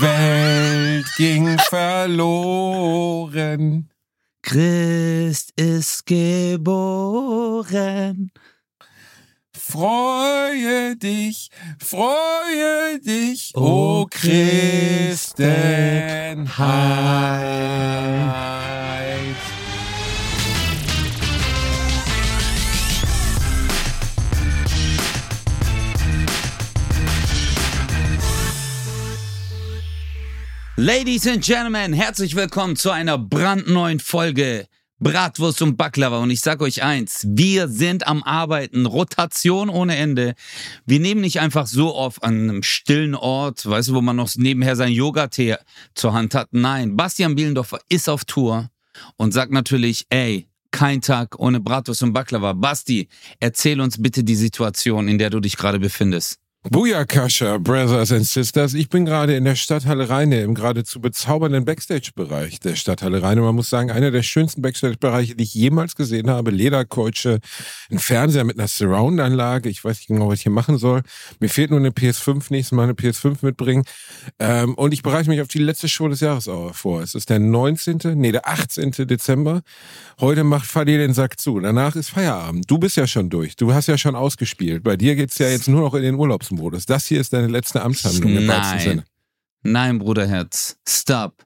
Welt ging verloren. Christ ist geboren. Freue dich, freue dich, o oh Christenheit. Ladies and Gentlemen, herzlich willkommen zu einer brandneuen Folge Bratwurst und Baklava. Und ich sag euch eins, wir sind am Arbeiten, Rotation ohne Ende. Wir nehmen nicht einfach so auf an einem stillen Ort, weißt du, wo man noch nebenher sein Yoga-Tee zur Hand hat. Nein, Bastian Bielendorfer ist auf Tour und sagt natürlich, ey, kein Tag ohne Bratwurst und Baklava. Basti, erzähl uns bitte die Situation, in der du dich gerade befindest. Booyakasha, Brothers and Sisters. Ich bin gerade in der Stadthalle Rheine, im geradezu bezaubernden Backstage-Bereich der Stadthalle Rheine. Man muss sagen, einer der schönsten Backstage-Bereiche, die ich jemals gesehen habe. Lederkeutsche, ein Fernseher mit einer Surround-Anlage. Ich weiß nicht genau, was ich hier machen soll. Mir fehlt nur eine PS5, nächstes Mal eine PS5 mitbringen. Ähm, und ich bereite mich auf die letzte Show des Jahres vor. Es ist der 19., nee, der 18. Dezember. Heute macht Fadi den Sack zu. Danach ist Feierabend. Du bist ja schon durch. Du hast ja schon ausgespielt. Bei dir geht's ja jetzt nur noch in den Urlaubsmodus. Modus. Das hier ist deine letzte Amtshandlung im wahrsten Sinne. Nein, Bruderherz, stop.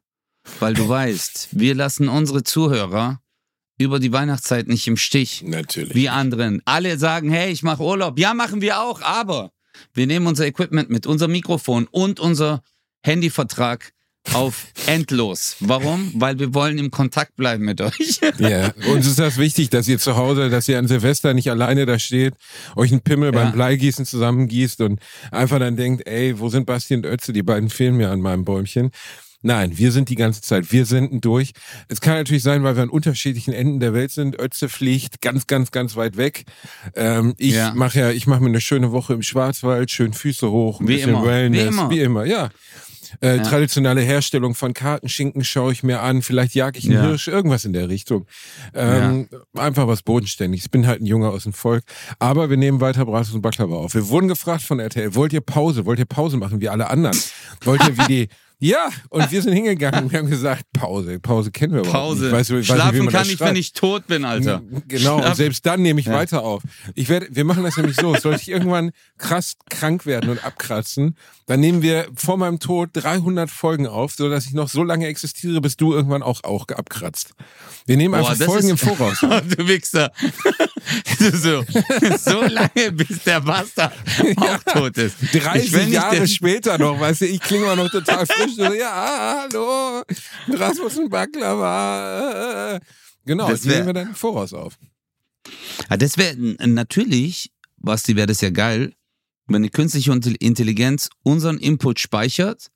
Weil du weißt, wir lassen unsere Zuhörer über die Weihnachtszeit nicht im Stich. Natürlich. Wie anderen. Alle sagen, hey, ich mache Urlaub. Ja, machen wir auch, aber wir nehmen unser Equipment mit, unser Mikrofon und unser Handyvertrag auf endlos. Warum? Weil wir wollen im Kontakt bleiben mit euch. Ja, uns ist das wichtig, dass ihr zu Hause, dass ihr an Silvester nicht alleine da steht, euch einen Pimmel ja. beim Bleigießen zusammengießt und einfach dann denkt, ey, wo sind Basti und Ötze? Die beiden fehlen mir an meinem Bäumchen. Nein, wir sind die ganze Zeit. Wir senden durch. Es kann natürlich sein, weil wir an unterschiedlichen Enden der Welt sind. Ötze fliegt ganz, ganz, ganz weit weg. Ähm, ich ja. mache ja, ich mache mir eine schöne Woche im Schwarzwald, schön Füße hoch, ein wie bisschen immer. Wellness, wie immer. Wie immer, ja. Äh, ja. Traditionelle Herstellung von Kartenschinken schaue ich mir an. Vielleicht jag ich einen ja. Hirsch, irgendwas in der Richtung. Ähm, ja. Einfach was Bodenständiges. Ich bin halt ein Junge aus dem Volk. Aber wir nehmen weiter Bratwurst und Baklava auf. Wir wurden gefragt von RTL, wollt ihr Pause? Wollt ihr Pause machen wie alle anderen? Wollt ihr wie die ja, und wir sind hingegangen. Wir haben gesagt, Pause. Pause kennen wir Pause. überhaupt nicht. Weiß, Schlafen weiß kann ich, wenn ich tot bin, Alter. Genau, Schlafen. und selbst dann nehme ich ja. weiter auf. Ich werde, wir machen das nämlich so. Sollte ich irgendwann krass krank werden und abkratzen, dann nehmen wir vor meinem Tod 300 Folgen auf, so dass ich noch so lange existiere, bis du irgendwann auch, auch abkratzt. Wir nehmen Boah, einfach Folgen ist, im Voraus. du Wichser. so, so lange, bis der Bastard auch tot ist. 30 Jahre später noch, weißt du, ich klinge mal noch total frisch so, ja, hallo, Rasmus und Baklava. Genau, das wär, nehmen wir dann im Voraus auf. Ja, das wäre natürlich, Basti, wäre das ja geil, wenn die künstliche Intelligenz unseren Input speichert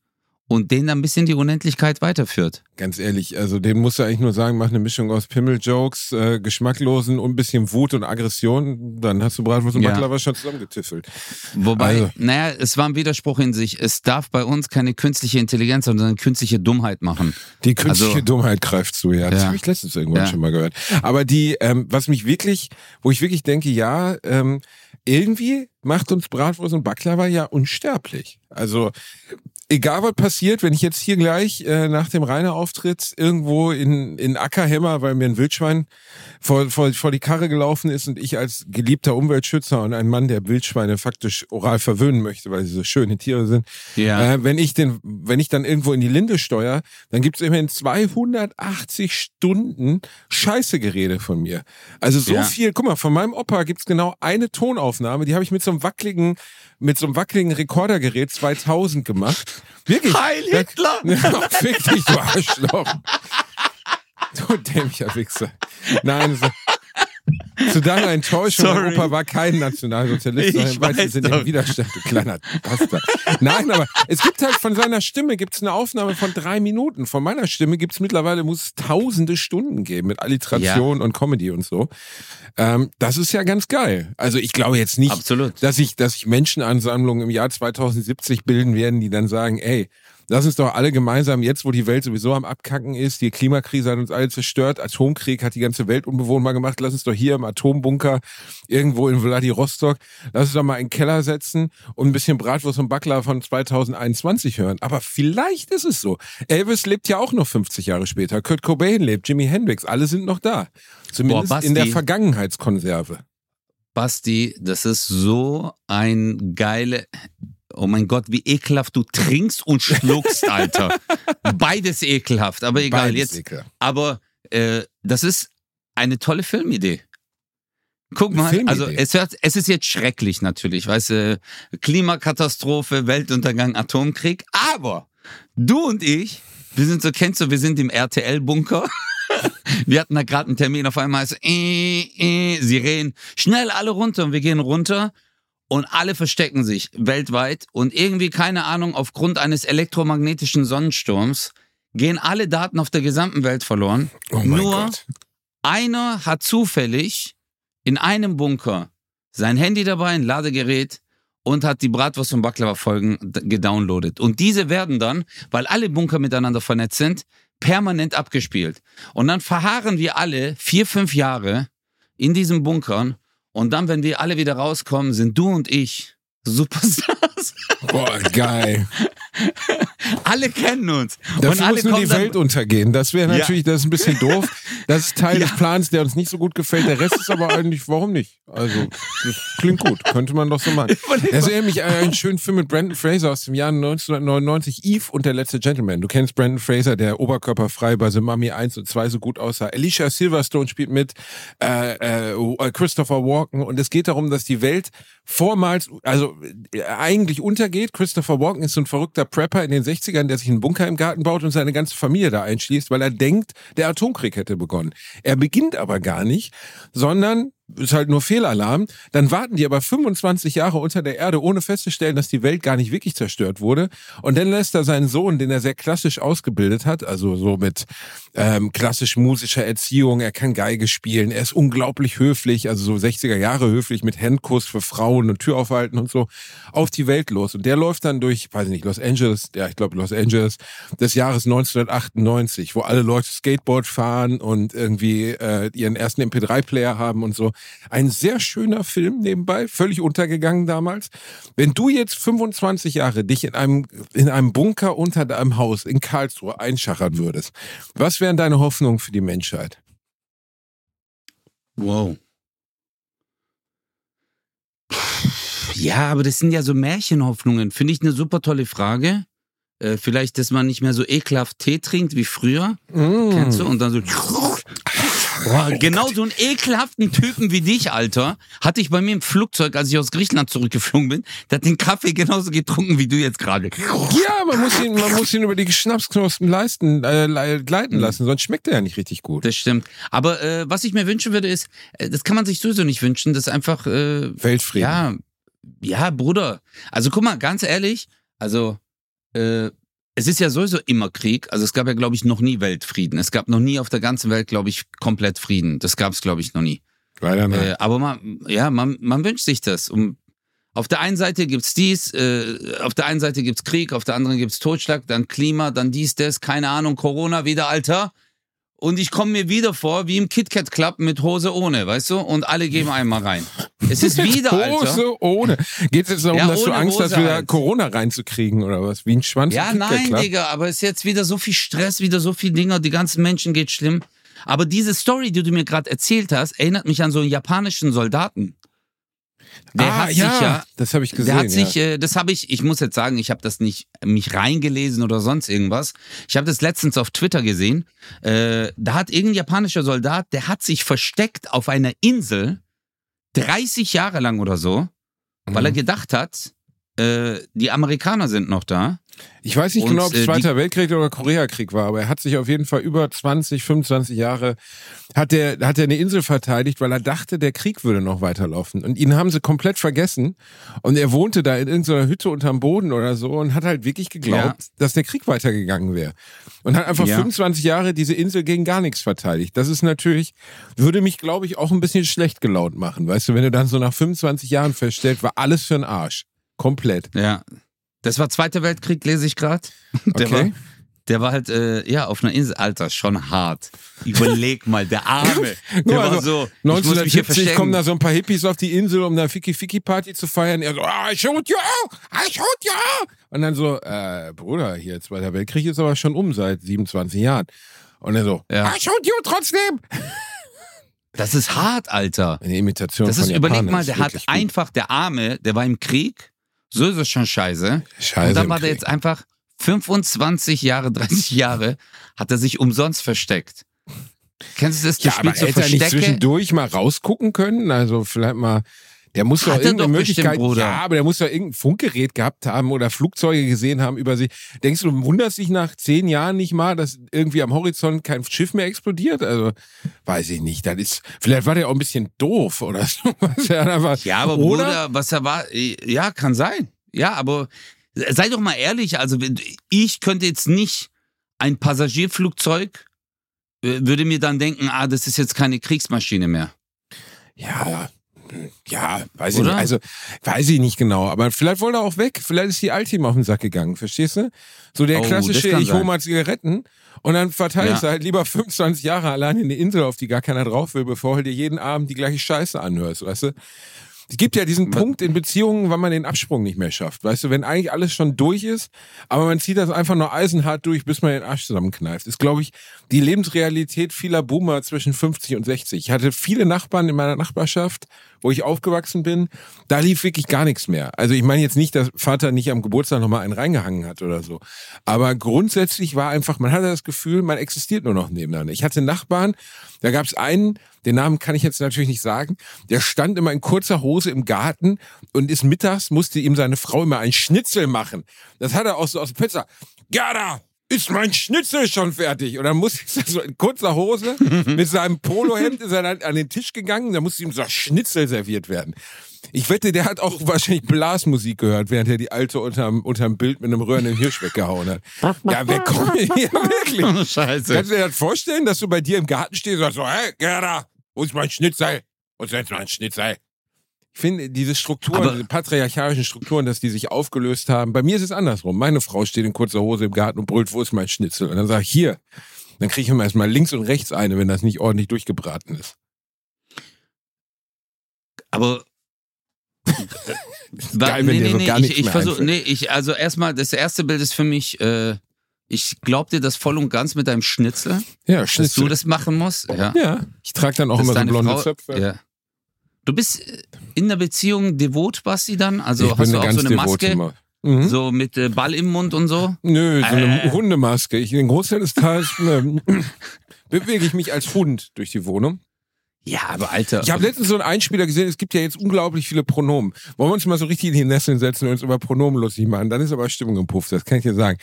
und den dann bis in die Unendlichkeit weiterführt. Ganz ehrlich, also den musst du eigentlich nur sagen, mach eine Mischung aus Pimmel-Jokes, äh, Geschmacklosen und ein bisschen Wut und Aggression, dann hast du Bratwurst und ja. Baklava schon zusammengetiffelt. Wobei, also. naja, es war ein Widerspruch in sich. Es darf bei uns keine künstliche Intelligenz, sondern künstliche Dummheit machen. Die künstliche also, Dummheit greift zu, ja. Das ja. habe ich letztens irgendwann ja. schon mal gehört. Aber die, ähm, was mich wirklich, wo ich wirklich denke, ja, ähm, irgendwie macht uns Bratwurst und Baklava ja unsterblich. Also egal was passiert, wenn ich jetzt hier gleich äh, nach dem Rainer-Auftritt irgendwo in, in Ackerhemmer, weil mir ein Wildschwein vor, vor, vor die Karre gelaufen ist und ich als geliebter Umweltschützer und ein Mann, der Wildschweine faktisch oral verwöhnen möchte, weil sie so schöne Tiere sind, ja. äh, wenn ich den, wenn ich dann irgendwo in die Linde steuere, dann gibt es immerhin 280 Stunden Scheißegerede von mir. Also so ja. viel, guck mal, von meinem Opa gibt's genau eine Tonaufnahme, die habe ich mit so einem wackeligen mit so einem wackeligen Rekordergerät 2000 gemacht. Wirklich. Heil Hitler! Ja, fick dich, du Arschloch. Du dämlicher Wichser. Nein, so, zu deiner Enttäuschung, Sorry. Europa war kein Nationalsozialist, sondern weil sie sind im Widerstand, du kleiner Bastard. Nein, aber es gibt halt von seiner Stimme gibt's eine Aufnahme von drei Minuten. Von meiner Stimme gibt's mittlerweile, muss es tausende Stunden geben mit Alliteration ja. und Comedy und so. Ähm, das ist ja ganz geil. Also ich glaube jetzt nicht, Absolut. dass ich, dass ich Menschenansammlungen im Jahr 2070 bilden werden, die dann sagen, ey, lass uns doch alle gemeinsam, jetzt wo die Welt sowieso am Abkacken ist, die Klimakrise hat uns alle zerstört, Atomkrieg hat die ganze Welt unbewohnbar gemacht, lass uns doch hier im Atombunker irgendwo in Vladivostok, lass uns doch mal in den Keller setzen und ein bisschen Bratwurst und Backler von 2021 hören. Aber vielleicht ist es so. Elvis lebt ja auch noch 50 Jahre später, Kurt Cobain lebt, Jimi Hendrix, alle sind noch da. Zumindest Boah, in der Vergangenheitskonserve. Basti, das ist so ein geile. Oh mein Gott, wie ekelhaft du trinkst und schluckst, Alter. Beides ekelhaft, aber egal. Beides jetzt, ekelhaft. aber äh, das ist eine tolle Filmidee. Guck mal, Filmidee. also es, hört, es ist jetzt schrecklich natürlich, weißt du, Klimakatastrophe, Weltuntergang, Atomkrieg, aber du und ich, wir sind so, kennst du, wir sind im RTL-Bunker. wir hatten da gerade einen Termin, auf einmal ist äh, äh, Sirenen, schnell alle runter und wir gehen runter und alle verstecken sich weltweit und irgendwie, keine Ahnung, aufgrund eines elektromagnetischen Sonnensturms gehen alle Daten auf der gesamten Welt verloren. Oh Nur Gott. einer hat zufällig in einem Bunker sein Handy dabei, ein Ladegerät und hat die Bratwurst und Baklava-Folgen gedownloadet. Und diese werden dann, weil alle Bunker miteinander vernetzt sind, permanent abgespielt. Und dann verharren wir alle vier, fünf Jahre in diesen Bunkern. Und dann, wenn wir alle wieder rauskommen, sind du und ich Superstars. Boah, geil. alle kennen uns. Dafür und alle muss nur die Welt untergehen. Das wäre natürlich, ja. das ist ein bisschen doof. Das ist Teil ja. des Plans, der uns nicht so gut gefällt. Der Rest ist aber eigentlich, warum nicht? Also, das klingt gut. Könnte man doch so machen. Das erinnert mich an einen schönen Film mit Brandon Fraser aus dem Jahr 1999, Eve und der letzte Gentleman. Du kennst Brandon Fraser, der oberkörperfrei bei The Mummy 1 und 2 so gut aussah. Alicia Silverstone spielt mit, äh, äh, Christopher Walken und es geht darum, dass die Welt vormals, also äh, eigentlich untergeht. Christopher Walken ist so ein verrückter Prepper in den 60ern, der sich einen Bunker im Garten baut und seine ganze Familie da einschließt, weil er denkt, der Atomkrieg hätte begonnen. Er beginnt aber gar nicht, sondern ist halt nur Fehlalarm. Dann warten die aber 25 Jahre unter der Erde, ohne festzustellen, dass die Welt gar nicht wirklich zerstört wurde. Und dann lässt er seinen Sohn, den er sehr klassisch ausgebildet hat, also so mit ähm, klassisch musischer Erziehung, er kann Geige spielen, er ist unglaublich höflich, also so 60er Jahre höflich mit Handkuss für Frauen und Tür aufhalten und so, auf die Welt los. Und der läuft dann durch, weiß ich nicht, Los Angeles, ja, ich glaube Los Angeles des Jahres 1998, wo alle Leute Skateboard fahren und irgendwie äh, ihren ersten MP3-Player haben und so. Ein sehr schöner Film nebenbei, völlig untergegangen damals. Wenn du jetzt 25 Jahre dich in einem, in einem Bunker unter deinem Haus in Karlsruhe einschachern würdest, was wären deine Hoffnungen für die Menschheit? Wow. Ja, aber das sind ja so Märchenhoffnungen. Finde ich eine super tolle Frage. Äh, vielleicht, dass man nicht mehr so ekelhaft Tee trinkt wie früher. Mm. Kennst du? Und dann so. Boah, genau so einen ekelhaften Typen wie dich, Alter, hatte ich bei mir im Flugzeug, als ich aus Griechenland zurückgeflogen bin. Der hat den Kaffee genauso getrunken wie du jetzt gerade. Ja, man muss ihn, man muss ihn über die Schnapsknospen leisten, äh, gleiten lassen, sonst schmeckt er ja nicht richtig gut. Das stimmt. Aber äh, was ich mir wünschen würde, ist, äh, das kann man sich sowieso nicht wünschen, das ist einfach äh, Weltfrieden. Ja, ja, Bruder. Also guck mal, ganz ehrlich, also äh, es ist ja sowieso immer Krieg. Also es gab ja, glaube ich, noch nie Weltfrieden. Es gab noch nie auf der ganzen Welt, glaube ich, komplett Frieden. Das gab es, glaube ich, noch nie. Leider nicht. Äh, aber man, ja, man, man wünscht sich das. Um, auf der einen Seite gibt's dies, äh, auf der einen Seite gibt's Krieg, auf der anderen gibt's Totschlag, dann Klima, dann dies, das, keine Ahnung, Corona wieder, Alter. Und ich komme mir wieder vor wie im KitKat Club mit Hose ohne, weißt du? Und alle geben einmal rein. Es ist wieder, Alter. Hose ohne. Geht es jetzt darum, ja, dass du Angst Hose hast, wieder halt. Corona reinzukriegen oder was? Wie ein Schwanz Ja, nein, Club? Digga, aber es ist jetzt wieder so viel Stress, wieder so viel Dinger, die ganzen Menschen geht schlimm. Aber diese Story, die du mir gerade erzählt hast, erinnert mich an so einen japanischen Soldaten. Der ah, hat ja, sich ja, das habe ich gesehen. Der hat sich, äh, das habe ich, ich muss jetzt sagen, ich habe das nicht mich reingelesen oder sonst irgendwas. Ich habe das letztens auf Twitter gesehen. Äh, da hat irgendein japanischer Soldat, der hat sich versteckt auf einer Insel 30 Jahre lang oder so, mhm. weil er mhm. gedacht hat, äh, die Amerikaner sind noch da. Ich weiß nicht und, genau, ob es äh, Zweiter Weltkrieg oder Koreakrieg war, aber er hat sich auf jeden Fall über 20, 25 Jahre, hat er hat er eine Insel verteidigt, weil er dachte, der Krieg würde noch weiterlaufen. Und ihn haben sie komplett vergessen. Und er wohnte da in irgendeiner Hütte unterm Boden oder so und hat halt wirklich geglaubt, ja. dass der Krieg weitergegangen wäre. Und hat einfach ja. 25 Jahre diese Insel gegen gar nichts verteidigt. Das ist natürlich, würde mich, glaube ich, auch ein bisschen schlecht gelaunt machen. Weißt du, wenn du dann so nach 25 Jahren feststellst, war alles für einen Arsch. Komplett. Ja, Das war Zweiter Weltkrieg, lese ich gerade. Der, Okay. war, der war halt, äh, ja, auf einer Insel. Alter, schon hart. Überleg mal, der Arme. Der Guck war so, ich muss mich hier 1970 verstecken. kommen da so ein paar Hippies auf die Insel, um eine Ficky-Ficky-Party zu feiern. Er so, ah, I shoot you! I shoot you! Und dann so, äh, Bruder, hier, Zweiter Weltkrieg ist aber schon um seit 27 Jahren. Und er so, Ja. I shoot you trotzdem! Das ist hart, Alter. Eine Imitation Das von ist, überleg Japanern mal, der hat gut. einfach, der Arme, der war im Krieg. So ist es schon scheiße. Scheiße Und dann war der Krieg. jetzt einfach 25 Jahre, 30 Jahre, hat er sich umsonst versteckt. Kennst du das, das Ja, Spiel aber hätte er nicht zwischendurch mal rausgucken können? Also vielleicht mal. Der muss doch irgendeine bestimmt, Möglichkeit, Bruder. ja, aber der muss doch irgendein Funkgerät gehabt haben oder Flugzeuge gesehen haben über sich. Denkst du, du wunderst dich nach zehn Jahren nicht mal, dass irgendwie am Horizont kein Schiff mehr explodiert? Also, weiß ich nicht. Das ist, vielleicht war der auch ein bisschen doof oder so. Ja, aber oder? Bruder, was er war, ja, kann sein. Ja, aber sei doch mal ehrlich, also ich könnte jetzt nicht ein Passagierflugzeug, äh, würde mir dann denken, ah, das ist jetzt keine Kriegsmaschine mehr. Ja, ja, weiß ich Oder? nicht. Also, weiß ich nicht genau. Aber vielleicht wollte er auch weg. Vielleicht ist die Alte ihm auf den Sack gegangen. Verstehst du? So der Oh, klassische, ich hole mal Zigaretten und dann verteilst Ja. du halt lieber 25 Jahre allein in eine Insel, auf die gar keiner drauf will, bevor du dir jeden Abend die gleiche Scheiße anhörst, weißt du? Es gibt ja diesen Punkt in Beziehungen, wann man den Absprung nicht mehr schafft. Weißt du, wenn eigentlich alles schon durch ist, aber man zieht das einfach nur eisenhart durch, bis man den Arsch zusammenkneift. Ist, glaube ich, die Lebensrealität vieler Boomer zwischen 50 und 60. Ich hatte viele Nachbarn in meiner Nachbarschaft, wo ich aufgewachsen bin. Da lief wirklich gar nichts mehr. Also ich meine jetzt nicht, dass Vater nicht am Geburtstag nochmal einen reingehangen hat oder so. Aber grundsätzlich war einfach, man hatte das Gefühl, man existiert nur noch nebeneinander. Ich hatte Nachbarn, da gab es einen, den Namen kann ich jetzt natürlich nicht sagen, der stand immer in kurzer Hose im Garten und ist mittags, musste ihm seine Frau immer ein Schnitzel machen. Das hat er auch so aus dem Pizza. Gerda, ist mein Schnitzel schon fertig? Und dann musste ich so in kurzer Hose mit seinem Polohemd ist er dann an den Tisch gegangen, da musste ihm so Schnitzel serviert werden. Ich wette, der hat auch wahrscheinlich Blasmusik gehört, während er die Alte unterm, unterm Bild mit einem röhrenden Hirsch weggehauen hat. Ja, wer kommt ja wirklich? Scheiße. Kannst du dir das vorstellen, dass du bei dir im Garten stehst und sagst so, hey, Gerda, wo ist mein Schnitzel? Wo ist jetzt mein Schnitzel? Ich finde, diese Strukturen, Aber- diese patriarchalischen Strukturen, dass die sich aufgelöst haben. Bei mir ist es andersrum. Meine Frau steht in kurzer Hose im Garten und brüllt, wo ist mein Schnitzel? Und dann sage ich, hier. Dann kriege ich immer erstmal links und rechts eine, wenn das nicht ordentlich durchgebraten ist. Aber. Geil, wenn dir so gar ich, ich mehr versuch, einfällt. nee, ich, also erstmal, das erste Bild ist für mich, äh, ich glaub dir das voll und ganz mit deinem Schnitzel, Ja, dass Schnitzel. du das machen musst. Ja. ja, ich trage dann auch Dass immer so blonde Frau- Zöpfe. Ja. Du bist äh, in der Beziehung devot, Basti, dann? Also ich hast bin du auch so eine Maske, Maus. Mhm. so mit äh, Ball im Mund und so? Nö, so eine Äh. Hundemaske. Ich, den Großteil des Tages ähm, bewege ich mich als Hund durch die Wohnung. Ja, aber Alter. Ich habe letztens so einen Einspieler gesehen, es gibt ja jetzt unglaublich viele Pronomen. Wollen wir uns mal so richtig in die Nesseln setzen und uns über Pronomen lustig machen? Dann ist aber Stimmung im Puff, das kann ich dir sagen.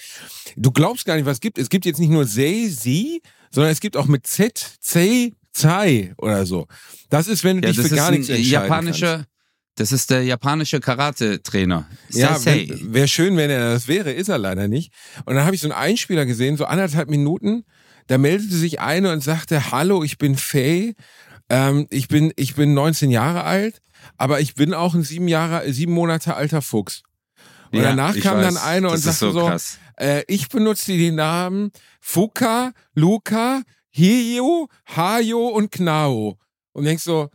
Du glaubst gar nicht, was es gibt. Es gibt jetzt nicht nur they, sie, sondern es gibt auch mit Z, Zei, Zai oder so. Das ist, wenn du ja, dich für gar nichts entscheiden japanischer, das ist der japanische Karate-Trainer. Ja, wäre schön, wenn er das wäre, ist er leider nicht. Und dann habe ich so einen Einspieler gesehen, so anderthalb Minuten. Da meldete sich eine und sagte, hallo, ich bin Faye. Ähm, ich, bin, ich bin 19 Jahre alt, aber ich bin auch ein sieben, Jahre, sieben Monate alter Fuchs. Und Ja, danach kam dann weiß. eine und Das ist sagte so, krass. äh, ich benutze die Namen Fuka, Luca, Hiyo, Hayo und Knao. Und denkst so,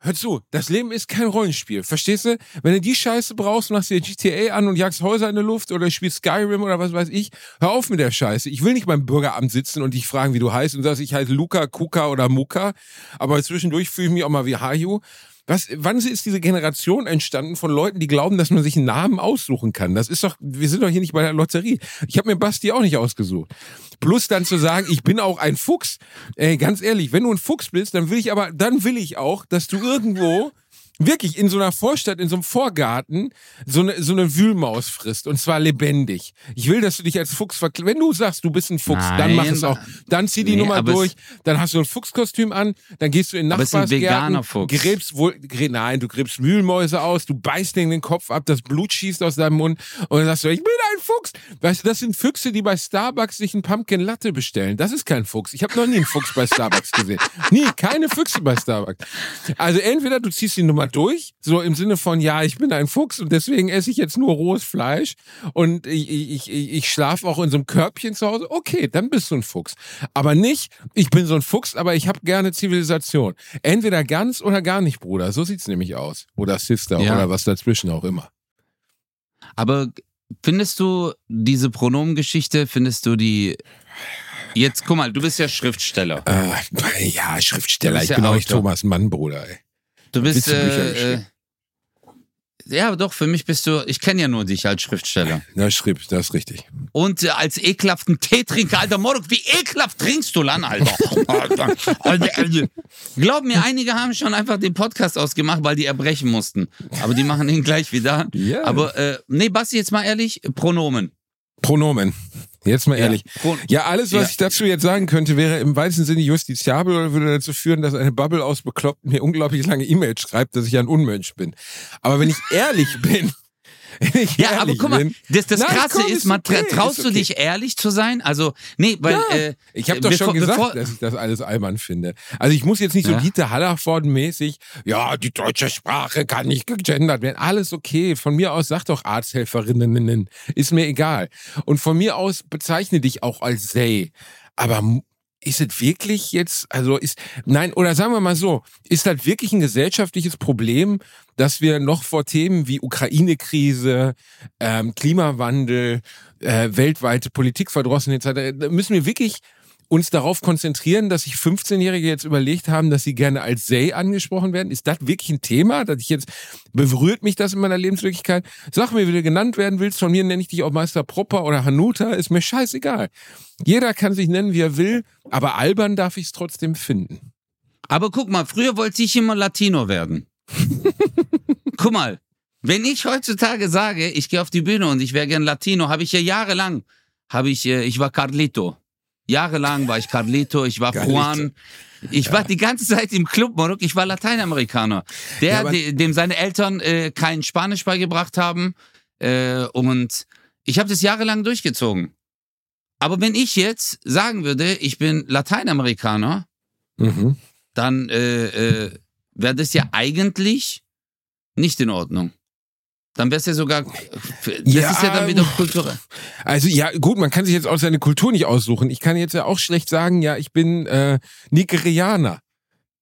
hör zu, das Leben ist kein Rollenspiel. Verstehst du? Wenn du die Scheiße brauchst, machst du dir GTA an und jagst Häuser in der Luft oder spielst Skyrim oder was weiß ich, hör auf mit der Scheiße. Ich will nicht beim Bürgeramt sitzen und dich fragen, wie du heißt und sagst, ich heiße Luca, Kuka oder Muka, aber zwischendurch fühle ich mich auch mal wie Hayo. Was, wann ist diese Generation entstanden von Leuten, die glauben, dass man sich einen Namen aussuchen kann? Das ist doch, wir sind doch hier nicht bei der Lotterie. Ich habe mir Basti auch nicht ausgesucht. Plus dann zu sagen, ich bin auch ein Fuchs. Ey, ganz ehrlich, wenn du ein Fuchs bist, dann will ich aber, dann will ich auch, dass du irgendwo wirklich in so einer Vorstadt, in so einem Vorgarten, so eine, so eine Wühlmaus frisst. Und zwar lebendig. Ich will, dass du dich als Fuchs verkleidest. Wenn du sagst, du bist ein Fuchs, dann mach Nein, es auch. Dann zieh die nee, Nummer durch. Dann hast du ein Fuchskostüm an. Dann gehst du in ein Nachbarsgärten. veganer Fuchs. Gräbst wohl, nein, du gräbst Wühlmäuse aus. Du beißt denen den Kopf ab. Das Blut schießt aus deinem Mund. Und dann sagst du, ich bin ein Fuchs. Weißt du, das sind Füchse, die bei Starbucks sich einen Pumpkin Latte bestellen. Das ist kein Fuchs. Ich habe noch nie einen Fuchs bei Starbucks gesehen. Nie. Keine Füchse bei Starbucks. Also entweder du ziehst die Nummer durch, so im Sinne von, ja, ich bin ein Fuchs und deswegen esse ich jetzt nur rohes Fleisch und ich, ich, ich, ich schlafe auch in so einem Körbchen zu Hause, okay, dann bist du ein Fuchs. Aber nicht, ich bin so ein Fuchs, aber ich habe gerne Zivilisation. Entweder ganz oder gar nicht, Bruder. So sieht's nämlich aus. Oder Sister ja. oder was dazwischen auch immer. Aber findest du diese Pronomengeschichte, findest du die Jetzt guck mal, du bist ja Schriftsteller. Äh, ja, Schriftsteller. Ich bin auch nicht Thomas Mann, Bruder. Ey. Du bist. Äh, äh, ja, doch, für mich bist du, ich kenne ja nur dich als Schriftsteller. Ja, Schrift, das ist richtig. Und äh, als ekelhaften Teetrinker, Alter, Morok, wie ekelhaft trinkst du Lan, Alter? Glaub mir, einige haben schon einfach den Podcast ausgemacht, weil die erbrechen mussten. Aber die machen ihn gleich wieder. Yeah. Aber, äh, nee, Basti, jetzt mal ehrlich, Pronomen. Pronomen. Jetzt mal ehrlich. Ja, ja alles, was ja. ich dazu jetzt sagen könnte, wäre im weitesten Sinne justiziabel oder würde dazu führen, dass eine Bubble aus Bekloppten mir unglaublich lange E-Mails schreibt, dass ich ein Unmensch bin. Aber wenn ich ehrlich bin, ja, aber guck mal, bin. das, das Nein, Krasse komm, ist, ist man, okay, traust okay. du dich ehrlich zu sein? Also, nee, weil. Ja, äh, ich habe doch bevor, schon gesagt, bevor, dass ich das alles albern finde. Also ich muss jetzt nicht so ja. Dieter Hallervorden-mäßig, ja, die deutsche Sprache kann nicht gegendert werden. Alles okay. Von mir aus sag doch Arzthelferinnen, ist mir egal. Und von mir aus bezeichne dich auch als Say. Aber ist es wirklich jetzt, also ist, nein, oder sagen wir mal so, ist das wirklich ein gesellschaftliches Problem, dass wir noch vor Themen wie Ukraine-Krise, ähm, Klimawandel, äh, weltweite Politikverdrossenheit, müssen wir wirklich uns darauf konzentrieren, dass sich 15-Jährige jetzt überlegt haben, dass sie gerne als Say angesprochen werden? Ist das wirklich ein Thema, dass ich jetzt, berührt mich das in meiner Lebenswirklichkeit? Sag mir, wie du genannt werden willst, von mir nenne ich dich auch Meister Propper oder Hanuta, ist mir scheißegal. Jeder kann sich nennen, wie er will, aber albern darf ich es trotzdem finden. Aber guck mal, früher wollte ich immer Latino werden. guck mal, wenn ich heutzutage sage, ich gehe auf die Bühne und ich wäre gern Latino, habe ich ja jahrelang, habe ich, äh, ich war Carlito. Jahrelang war ich Carlito, ich war Carlito. Juan. Ich ja. war die ganze Zeit im Club, Morok. Ich war Lateinamerikaner, der, ja, dem seine Eltern äh, kein Spanisch beigebracht haben. Äh, und ich habe das jahrelang durchgezogen. Aber wenn ich jetzt sagen würde, ich bin Lateinamerikaner, mhm. dann äh, äh, wäre das ja eigentlich nicht in Ordnung. Dann wäre es ja sogar, das ja, ist ja dann wieder kulturell. Also ja, gut, man kann sich jetzt auch seine Kultur nicht aussuchen. Ich kann jetzt ja auch schlecht sagen, ja, ich bin äh, Nigerianer.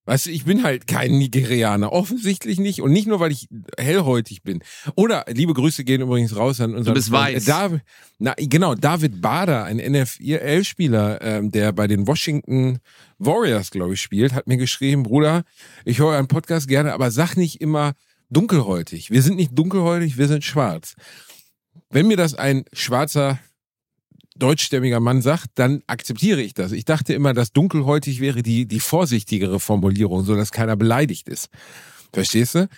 Weißt du, ich bin halt kein Nigerianer. Offensichtlich nicht. Und nicht nur, weil ich hellhäutig bin. Oder, liebe Grüße gehen übrigens raus an unseren Du bist Freund, weiß. David, na, genau, David Bader, ein NFL-Spieler, ähm, der bei den Washington Warriors, glaube ich, spielt, hat mir geschrieben, Bruder, ich höre einen Podcast gerne, aber sag nicht immer, dunkelhäutig. Wir sind nicht dunkelhäutig, wir sind schwarz. Wenn mir das ein schwarzer deutschstämmiger Mann sagt, dann akzeptiere ich das. Ich dachte immer, dass dunkelhäutig wäre die, die vorsichtigere Formulierung, so dass keiner beleidigt ist. Verstehst du?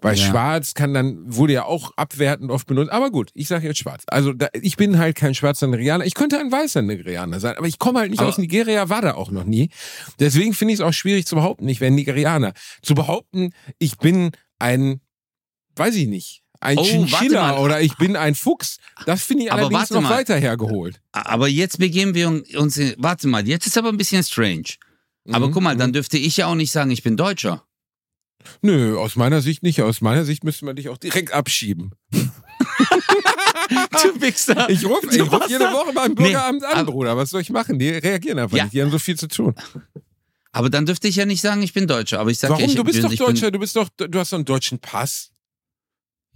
Weil ja. schwarz kann dann, wurde ja auch abwertend oft benutzt. Aber gut, ich sage jetzt schwarz. Also da, ich bin halt kein schwarzer Nigerianer. Ich könnte ein weißer Nigerianer sein, aber ich komme halt nicht aber aus Nigeria, war da auch noch nie. Deswegen finde ich es auch schwierig zu behaupten, ich wäre Nigerianer. Zu behaupten, ich bin ein, weiß ich nicht, ein oh, Chinchilla oder ich bin ein Fuchs. Das finde ich aber allerdings noch mal. weiter hergeholt. Aber jetzt begeben wir uns, in, warte mal, jetzt ist aber ein bisschen strange. Aber mhm. guck mal, dann mhm. dürfte ich ja auch nicht sagen, ich bin Deutscher. Nö, aus meiner Sicht nicht. Aus meiner Sicht müsste man dich auch direkt abschieben. du Wichser. Ich rufe ruf jede Woche beim Bürgeramt nee, an, Bruder. Was soll ich machen? Die reagieren einfach ja. nicht. Die haben so viel zu tun. Aber dann dürfte ich ja nicht sagen, ich bin Deutscher. Aber ich sag Warum? Ja, ich, du bist doch Deutscher. Du bist doch, du hast doch einen deutschen Pass.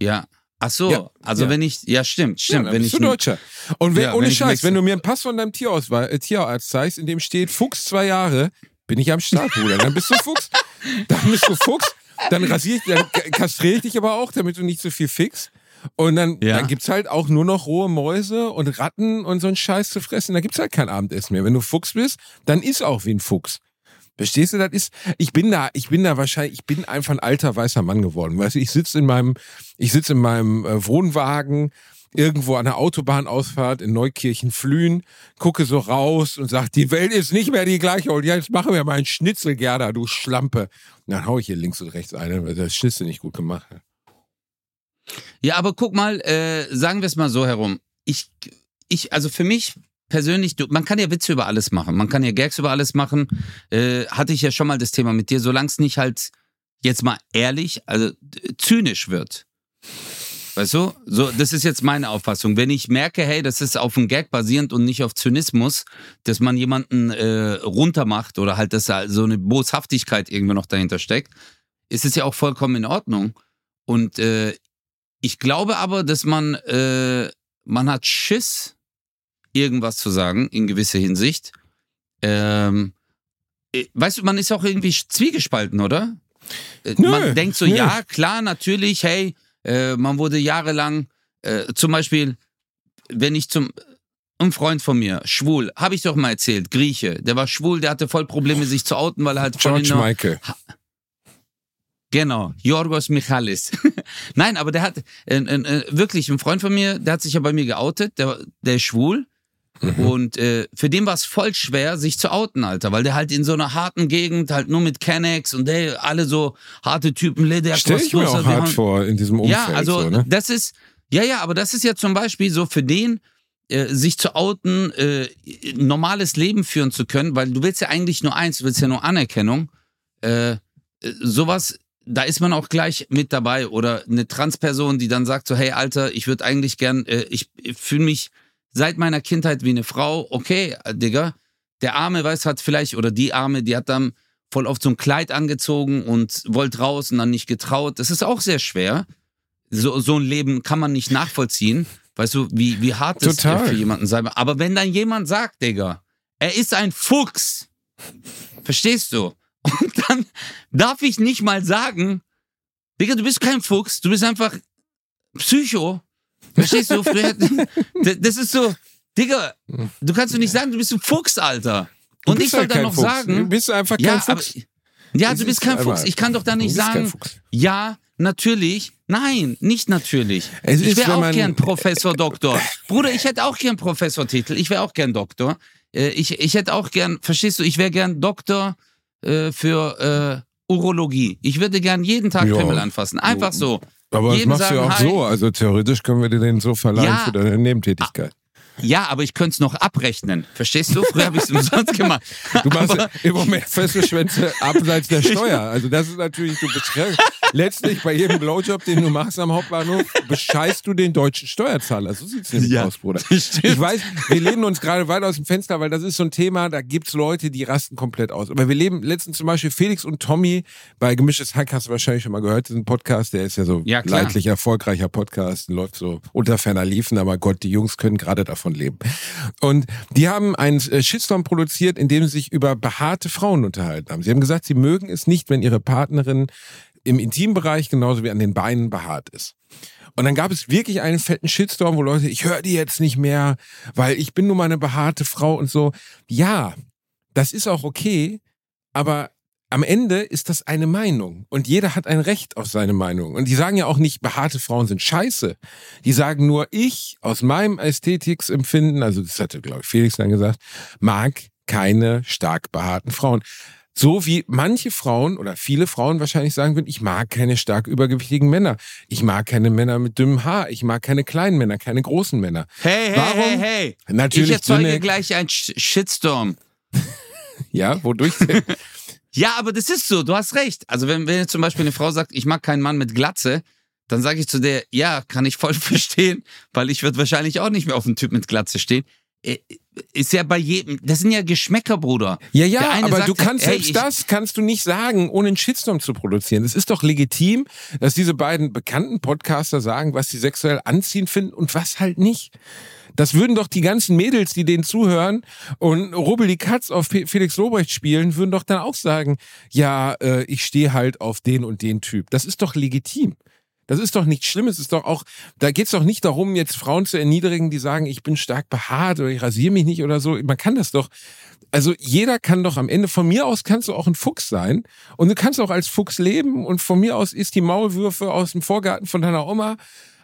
Ja. Ach so, ja, also ja. wenn ich, ja stimmt, stimmt. Ja, wenn bist ich, du Deutscher. Und wenn, ohne Scheiß, wenn du mir einen Pass von deinem Tierausweis, äh, Tierarzt zeigst, in dem steht Fuchs zwei Jahre, bin ich am Start, Bruder. Dann bist du Fuchs. Dann bist du Fuchs. Dann rasiere ich, dann kastriere ich dich aber auch, damit du nicht so viel fix. Und dann, ja. dann gibt's halt auch nur noch rohe Mäuse und Ratten und so einen Scheiß zu fressen. Da gibt's halt kein Abendessen mehr. Wenn du Fuchs bist, dann ist auch wie ein Fuchs. Verstehst du, das ist, ich bin da, ich bin da wahrscheinlich, ich bin einfach ein alter weißer Mann geworden. Weißt du, ich sitze in meinem, ich sitze in meinem äh, Wohnwagen irgendwo an der Autobahnausfahrt in Neukirchen Flühen, gucke so raus und sag, die Welt ist nicht mehr die gleiche. Und jetzt machen wir mal einen Schnitzel, Gerda, du Schlampe. Und dann hau ich hier links und rechts eine, weil das Schnitzel nicht gut gemacht hat. Ja, aber guck mal, äh, sagen wir es mal so herum. Ich, ich, also für mich persönlich, du, man kann ja Witze über alles machen, man kann ja Gags über alles machen. Äh, hatte ich ja schon mal das Thema mit dir, solange es nicht halt jetzt mal ehrlich, also zynisch wird. Weißt du? So, das ist jetzt meine Auffassung. Wenn ich merke, hey, das ist auf einem Gag basierend und nicht auf Zynismus, dass man jemanden äh, runtermacht oder halt, dass da so eine Boshaftigkeit irgendwo noch dahinter steckt, ist es ja auch vollkommen in Ordnung. Und äh, ich glaube aber, dass man, äh, man hat Schiss, irgendwas zu sagen, in gewisser Hinsicht. Ähm, äh, weißt du, man ist auch irgendwie zwiegespalten, oder? Äh, nö, man denkt so, nö. ja, klar, natürlich, hey, äh, man wurde jahrelang, äh, zum Beispiel, wenn ich zum, ein Freund von mir, schwul, habe ich doch mal erzählt, Grieche, der war schwul, der hatte voll Probleme, sich zu outen, weil er halt George Michael. Genau, Jorgos Michalis. Nein, aber der hat äh, äh, wirklich ein Freund von mir, der hat sich ja bei mir geoutet, der, der ist schwul Mhm. Und äh, für den war es voll schwer, sich zu outen, Alter, weil der halt in so einer harten Gegend halt nur mit Kennex und ey, alle so harte Typen, Leder Stell ich mir auch hart haben, vor in diesem Umfeld. Ja, also so, ne? das ist, ja, ja, aber das ist ja zum Beispiel so für den, äh, sich zu outen, äh, normales Leben führen zu können, weil du willst ja eigentlich nur eins, du willst ja nur Anerkennung. Äh, sowas, da ist man auch gleich mit dabei. Oder eine Transperson, die dann sagt so, hey Alter, ich würde eigentlich gern, äh, ich, ich fühle mich seit meiner Kindheit wie eine Frau. Okay, Digga, der Arme, weiß, hat vielleicht, oder die Arme, die hat dann voll oft so ein Kleid angezogen und wollte raus und dann nicht getraut. Das ist auch sehr schwer. So, so ein Leben kann man nicht nachvollziehen. Weißt du, wie, wie hart das für jemanden sein Aber wenn dann jemand sagt, Digga, er ist ein Fuchs, verstehst du? Und dann darf ich nicht mal sagen, Digga, du bist kein Fuchs, du bist einfach Psycho. Verstehst du? Früher, das ist so, Digga, du kannst doch nicht sagen, du bist ein Fuchs, Alter. Und ich soll halt dann noch Fuchs. sagen. Du bist einfach kein ja, Fuchs. Aber, ja, das du bist kein Fuchs. Ich kann doch da nicht sagen, ja, natürlich. Nein, nicht natürlich. Es ich wäre auch gern Professor Doktor. Bruder, ich hätte auch gern Professortitel. Ich wäre auch gern Doktor. Äh, ich, ich hätte auch gern, verstehst du, ich wäre gern Doktor äh, für äh, Urologie. Ich würde gern jeden Tag ja. Pimmel anfassen. Einfach so. Aber das machst du ja auch hi. so. Also theoretisch können wir dir den so verleihen ja, für deine Nebentätigkeit. Ja, aber ich könnte es noch abrechnen. Verstehst du? Früher habe ich es umsonst gemacht. Du machst aber, im Moment feste Schwänze abseits der Steuer. Also das ist natürlich, du beschreibst letztlich bei jedem Blowjob, den du machst am Hauptbahnhof, bescheißt du den deutschen Steuerzahler. So sieht es nämlich ja, aus, Bruder. Stimmt. Ich weiß, wir lehnen uns gerade weit aus dem Fenster, weil das ist so ein Thema, da gibt es Leute, die rasten komplett aus. Aber wir leben letztens zum Beispiel Felix und Tommy bei Gemischtes Hack, hast du wahrscheinlich schon mal gehört, ein Podcast, der ist ja so ja, leidlich erfolgreicher Podcast, läuft so unter ferner Liefen, aber Gott, die Jungs können gerade davon leben. Und die haben einen äh, Shitstorm produziert, in dem sie sich über behaarte Frauen unterhalten haben. Sie haben gesagt, sie mögen es nicht, wenn ihre Partnerin im Intimbereich genauso wie an den Beinen behaart ist. Und dann gab es wirklich einen fetten Shitstorm, wo Leute, ich höre die jetzt nicht mehr, weil ich bin nur mal eine behaarte Frau und so. Ja, das ist auch okay, aber am Ende ist das eine Meinung und jeder hat ein Recht auf seine Meinung. Und die sagen ja auch nicht, behaarte Frauen sind scheiße. Die sagen nur, ich aus meinem Ästhetiksempfinden, also das hatte, glaube ich, Felix dann gesagt, mag keine stark behaarten Frauen. So wie manche Frauen oder viele Frauen wahrscheinlich sagen würden, ich mag keine stark übergewichtigen Männer. Ich mag keine Männer mit dünnem Haar. Ich mag keine kleinen Männer, keine großen Männer. Hey, hey, Warum? hey, hey. Natürlich ich erzeuge dünne... gleich einen Shitstorm. ja, wodurch denn? ja, aber das ist so, du hast recht. Also wenn, wenn zum Beispiel eine Frau sagt, ich mag keinen Mann mit Glatze, dann sage ich zu der, ja, kann ich voll verstehen, weil ich würde wahrscheinlich auch nicht mehr auf einen Typ mit Glatze stehen. Ist ja bei jedem, das sind ja Geschmäcker, Bruder. Ja, ja, aber sagt, du kannst hey, selbst das kannst du nicht sagen, ohne einen Shitstorm zu produzieren. Es ist doch legitim, dass diese beiden bekannten Podcaster sagen, was sie sexuell anziehend finden und was halt nicht. Das würden doch die ganzen Mädels, die denen zuhören und Rubbel die Katz auf Felix Lobrecht spielen, würden doch dann auch sagen, ja, äh, ich stehe halt auf den und den Typ. Das ist doch legitim. Das ist doch nichts Schlimmes. Es ist doch auch, da geht es doch nicht darum, jetzt Frauen zu erniedrigen, die sagen, ich bin stark behaart oder ich rasiere mich nicht oder so. Man kann das doch. Also jeder kann doch am Ende, von mir aus kannst du auch ein Fuchs sein und du kannst auch als Fuchs leben und von mir aus isst die Maulwürfe aus dem Vorgarten von deiner Oma.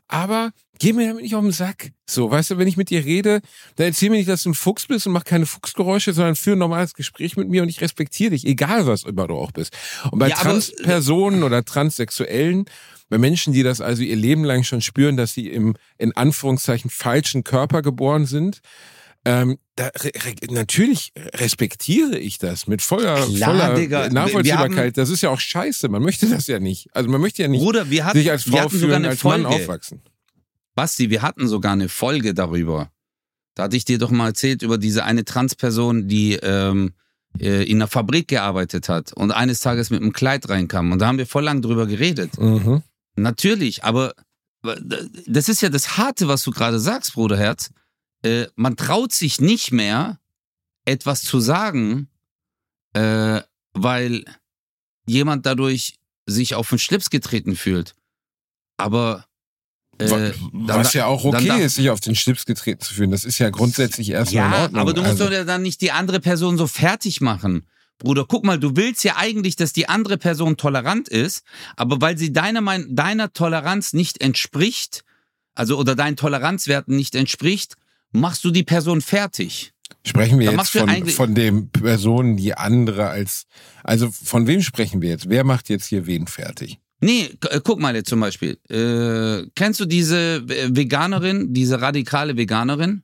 Aber geh mir damit nicht auf den Sack. So, weißt du, wenn ich mit dir rede, dann erzähl mir nicht, dass du ein Fuchs bist und mach keine Fuchsgeräusche, sondern führe ein normales Gespräch mit mir und ich respektiere dich, egal was immer du auch bist. Und bei ja, Transpersonen oder Transsexuellen bei Menschen, die das also ihr Leben lang schon spüren, dass sie im in Anführungszeichen falschen Körper geboren sind, Ähm, da, re, natürlich respektiere ich das mit voller, Klar, voller Digga, Nachvollziehbarkeit. Haben, das ist ja auch scheiße. Man möchte das ja nicht. Also man möchte ja nicht Bruder, wir hatten, sich als Frau fühlen, als Folge. Mann aufwachsen. Basti, wir hatten sogar eine Folge darüber. Da hatte ich dir doch mal erzählt über diese eine Transperson, die ähm, äh, in einer Fabrik gearbeitet hat und eines Tages mit einem Kleid reinkam. Und da haben wir voll lang drüber geredet. Mhm. Natürlich, aber das ist ja das Harte, was du gerade sagst, Bruderherz. Äh, man traut sich nicht mehr, etwas zu sagen, äh, weil jemand dadurch sich auf den Schlips getreten fühlt. Aber äh, Was ja auch okay dann, ist, sich auf den Schlips getreten zu fühlen. Das ist ja grundsätzlich erstmal ja, in Ordnung. Aber du musst also. doch dann nicht die andere Person so fertig machen. Bruder, guck mal, du willst ja eigentlich, dass die andere Person tolerant ist, aber weil sie deiner, deiner Toleranz nicht entspricht, also oder deinen Toleranzwerten nicht entspricht, machst du die Person fertig. Sprechen wir Dann jetzt von, von den Personen, die andere als, also von wem sprechen wir jetzt? Wer macht jetzt hier wen fertig? Nee, äh, guck mal jetzt zum Beispiel. Äh, kennst du diese Veganerin, diese radikale Veganerin?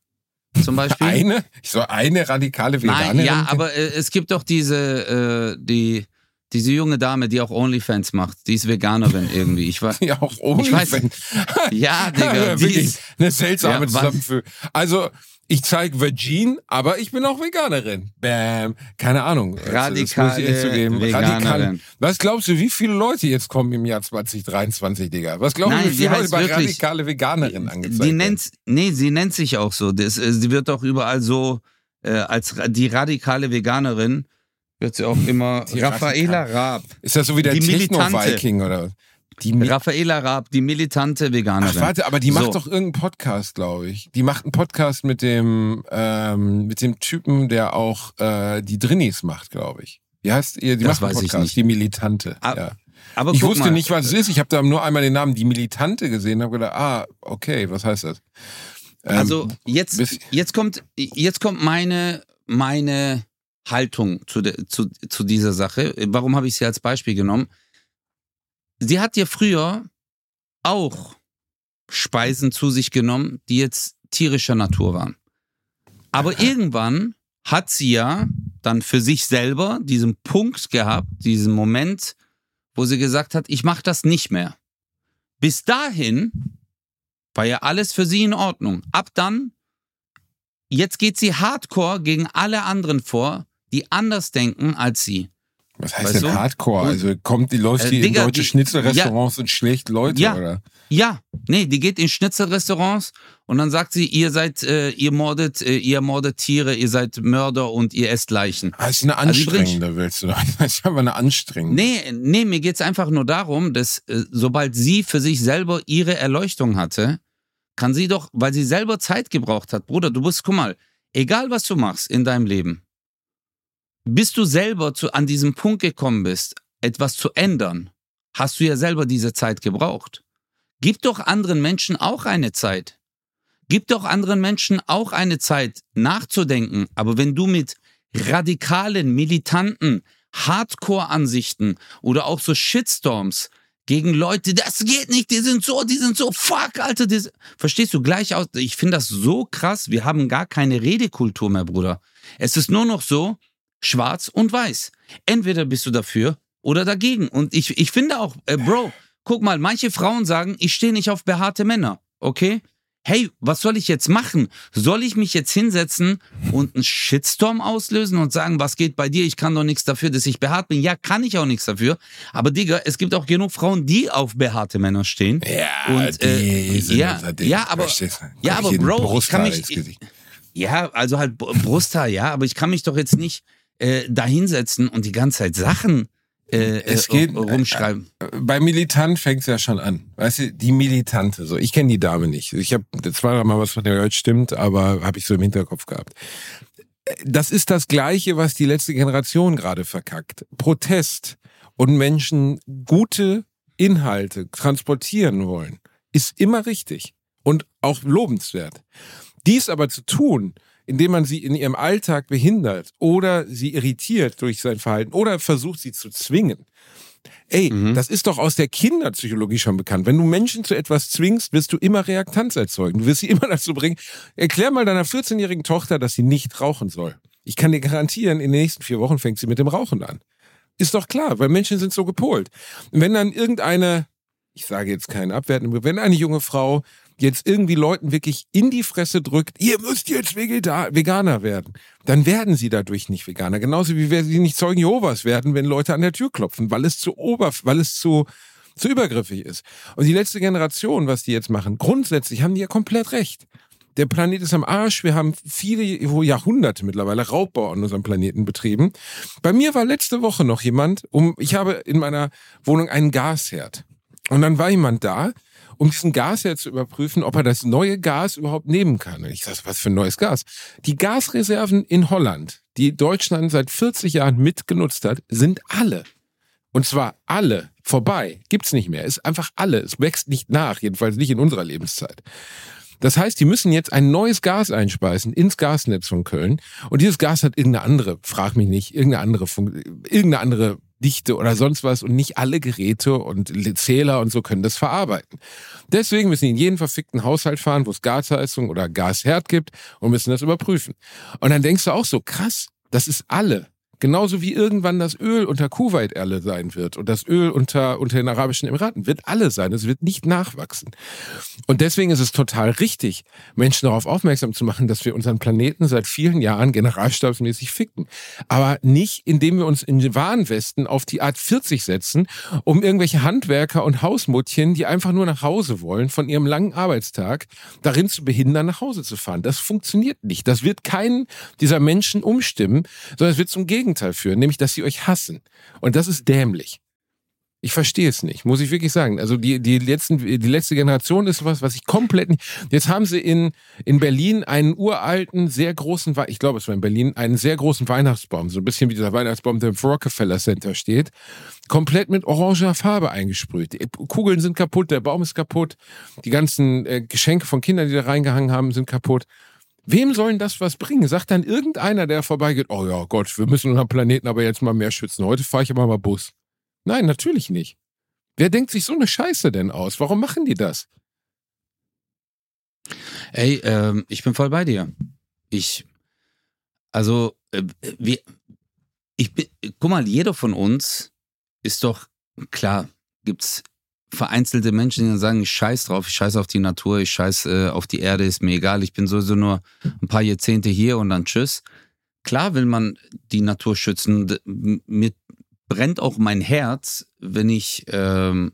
Zum Beispiel? Eine? So eine radikale Veganerin? Nein, ja, aber äh, es gibt doch diese, äh, die, diese junge Dame, die auch Onlyfans macht, die ist Veganerin irgendwie. Ich war, die auch Onlyfans. Ja, Digga. die ist, eine seltsame ja, Zusammenführung. Also, ich zeige Virgin, aber ich bin auch Veganerin. Bam. Keine Ahnung. Radikale Veganerin. Was glaubst du, wie viele Leute jetzt kommen im Jahr 2023, Digga? Was glaubst du, wie viele Leute bei radikale Veganerin angezeigt die nennt, Nee, sie nennt sich auch so. Das, äh, sie wird auch überall so äh, als die radikale Veganerin wird sie auch immer die Raffaela Raab. Ist das so wie der Techno-Viking oder die Raffaela Raab, die militante Veganerin. Ach, warte, aber die macht so. doch irgendeinen Podcast, glaube ich. Die macht einen Podcast mit dem, ähm, mit dem Typen, der auch äh, die Drinnies macht, glaube ich. Wie heißt ihr? Die das macht einen Podcast, die Militante. Ab, ja. Aber ich wusste mal. nicht, was es ist. Ich habe da nur einmal den Namen die Militante gesehen und habe gedacht, ah, okay, was heißt das? Ähm, also jetzt, jetzt kommt, jetzt kommt meine, meine Haltung zu, de, zu, zu dieser Sache. Warum habe ich sie als Beispiel genommen? Sie hat ja früher auch Speisen zu sich genommen, die jetzt tierischer Natur waren. Aber irgendwann hat sie ja dann für sich selber diesen Punkt gehabt, diesen Moment, wo sie gesagt hat, ich mache das nicht mehr. Bis dahin war ja alles für sie in Ordnung. Ab dann, jetzt geht sie hardcore gegen alle anderen vor, die anders denken als sie. Was heißt weißt denn du? Hardcore? Also kommt die läuft äh, die Digga, in deutsche Schnitzelrestaurants ja, und schlägt Leute, ja, oder? Ja, nee, die geht in Schnitzelrestaurants und dann sagt sie, ihr seid, äh, ihr mordet, äh, ihr mordet Tiere, ihr seid Mörder und ihr esst Leichen. Das ist eine also anstrengende, also willst du sagen. Das ist aber eine anstrengende. Nee, nee, mir geht's einfach nur darum, dass äh, sobald sie für sich selber ihre Erleuchtung hatte, kann sie doch, weil sie selber Zeit gebraucht hat, Bruder, du musst, guck mal, egal was du machst in deinem Leben, bis du selber zu, an diesem Punkt gekommen bist, etwas zu ändern, hast du ja selber diese Zeit gebraucht. Gib doch anderen Menschen auch eine Zeit. Gib doch anderen Menschen auch eine Zeit nachzudenken. Aber wenn du mit radikalen, militanten, Hardcore-Ansichten oder auch so Shitstorms gegen Leute, das geht nicht, die sind so, die sind so, fuck, Alter, die, verstehst du gleich aus? Ich finde das so krass, wir haben gar keine Redekultur mehr, Bruder. Es ist nur noch so, schwarz und weiß. Entweder bist du dafür oder dagegen. Und ich, ich finde auch, äh, Bro, guck mal, manche Frauen sagen, ich stehe nicht auf behaarte Männer, okay? Hey, was soll ich jetzt machen? Soll ich mich jetzt hinsetzen und einen Shitstorm auslösen und sagen, was geht bei dir? Ich kann doch nichts dafür, dass ich behaart bin. Ja, kann ich auch nichts dafür. Aber Digga, es gibt auch genug Frauen, die auf behaarte Männer stehen. Ja, und, äh, ja, ja, aber, ja, aber Bro, ich kann mich, ja, also halt Brusthaar, ja, aber ich kann mich doch jetzt nicht äh, da hinsetzen und die ganze Zeit Sachen äh, es äh, geht, rumschreiben. Äh, bei Militant fängt es ja schon an. Weißt du, die Militante, so. Ich kenne die Dame nicht. Ich habe zwar mal was von der gehört, stimmt, aber habe ich so im Hinterkopf gehabt. Das ist das Gleiche, was die letzte Generation gerade verkackt. Protest und Menschen gute Inhalte transportieren wollen, ist immer richtig und auch lobenswert. Dies aber zu tun, indem man sie in ihrem Alltag behindert oder sie irritiert durch sein Verhalten oder versucht sie zu zwingen, Ey, mhm. das ist doch aus der Kinderpsychologie schon bekannt. Wenn du Menschen zu etwas zwingst, wirst du immer Reaktanz erzeugen. Du wirst sie immer dazu bringen. Erklär mal deiner 14-jährigen Tochter, dass sie nicht rauchen soll. Ich kann dir garantieren, in den nächsten vier Wochen fängt sie mit dem Rauchen an. Ist doch klar, weil Menschen sind so gepolt. Und wenn dann irgendeine, ich sage jetzt keinen Abwerten, wenn eine junge Frau jetzt irgendwie Leuten wirklich in die Fresse drückt, ihr müsst jetzt Veganer werden, dann werden sie dadurch nicht Veganer. Genauso wie sie nicht Zeugen Jehovas werden, wenn Leute an der Tür klopfen, weil es zu ober, weil es zu, zu übergriffig ist. Und die letzte Generation, was die jetzt machen, grundsätzlich haben die ja komplett recht. Der Planet ist am Arsch. Wir haben viele Jahrhunderte mittlerweile Raubbau an unserem Planeten betrieben. Bei mir war letzte Woche noch jemand, um, ich habe in meiner Wohnung einen Gasherd. Und dann war jemand da, um diesen Gasherd zu überprüfen, ob er das neue Gas überhaupt nehmen kann. Und ich sage, was für ein neues Gas? Die Gasreserven in Holland, die Deutschland seit 40 Jahren mitgenutzt hat, sind alle. Und zwar alle vorbei. Gibt's nicht mehr. Ist einfach alle. Es wächst nicht nach, jedenfalls nicht in unserer Lebenszeit. Das heißt, die müssen jetzt ein neues Gas einspeisen ins Gasnetz von Köln. Und dieses Gas hat irgendeine andere, frag mich nicht, irgendeine andere, irgendeine andere Dichte oder sonst was und nicht alle Geräte und Zähler und so können das verarbeiten. Deswegen müssen die in jeden verfickten Haushalt fahren, wo es Gasheizung oder Gasherd gibt und müssen das überprüfen. Und dann denkst du auch so, krass, das ist alle. Genauso wie irgendwann das Öl unter Kuwait alle sein wird und das Öl unter, unter den Arabischen Emiraten wird alle sein. Es wird nicht nachwachsen. Und deswegen ist es total richtig, Menschen darauf aufmerksam zu machen, dass wir unseren Planeten seit vielen Jahren generalstabsmäßig ficken. Aber nicht, indem wir uns in den Warnwesten auf die Art 40 setzen, um irgendwelche Handwerker und Hausmuttchen, die einfach nur nach Hause wollen, von ihrem langen Arbeitstag, darin zu behindern, nach Hause zu fahren. Das funktioniert nicht. Das wird keinen dieser Menschen umstimmen, sondern es wird zum Gegenteil Gegenteil führen, nämlich dass sie euch hassen. Und das ist dämlich. Ich verstehe es nicht, muss ich wirklich sagen. Also die, die, letzten, die letzte Generation ist was, was ich komplett nicht. Jetzt haben sie in, in Berlin einen uralten, sehr großen, ich glaube, es war in Berlin, einen sehr großen Weihnachtsbaum, so ein bisschen wie dieser Weihnachtsbaum, der im Rockefeller Center steht, komplett mit oranger Farbe eingesprüht. Die Kugeln sind kaputt, der Baum ist kaputt, die ganzen äh, Geschenke von Kindern, die da reingehangen haben, sind kaputt. Wem sollen das was bringen? Sagt dann irgendeiner, der vorbeigeht, oh ja Gott, wir müssen unseren Planeten aber jetzt mal mehr schützen. Heute fahre ich aber mal Bus. Nein, natürlich nicht. Wer denkt sich so eine Scheiße denn aus? Warum machen die das? Ey, ähm, ich bin voll bei dir. Ich, also, äh, wir, ich bin, guck mal, jeder von uns ist doch, klar, gibt's vereinzelte Menschen, die sagen, ich scheiß drauf, ich scheiß auf die Natur, ich scheiß äh, auf die Erde, ist mir egal, ich bin sowieso nur ein paar Jahrzehnte hier und dann tschüss. Klar will man die Natur schützen. Mir brennt auch mein Herz, wenn ich ähm,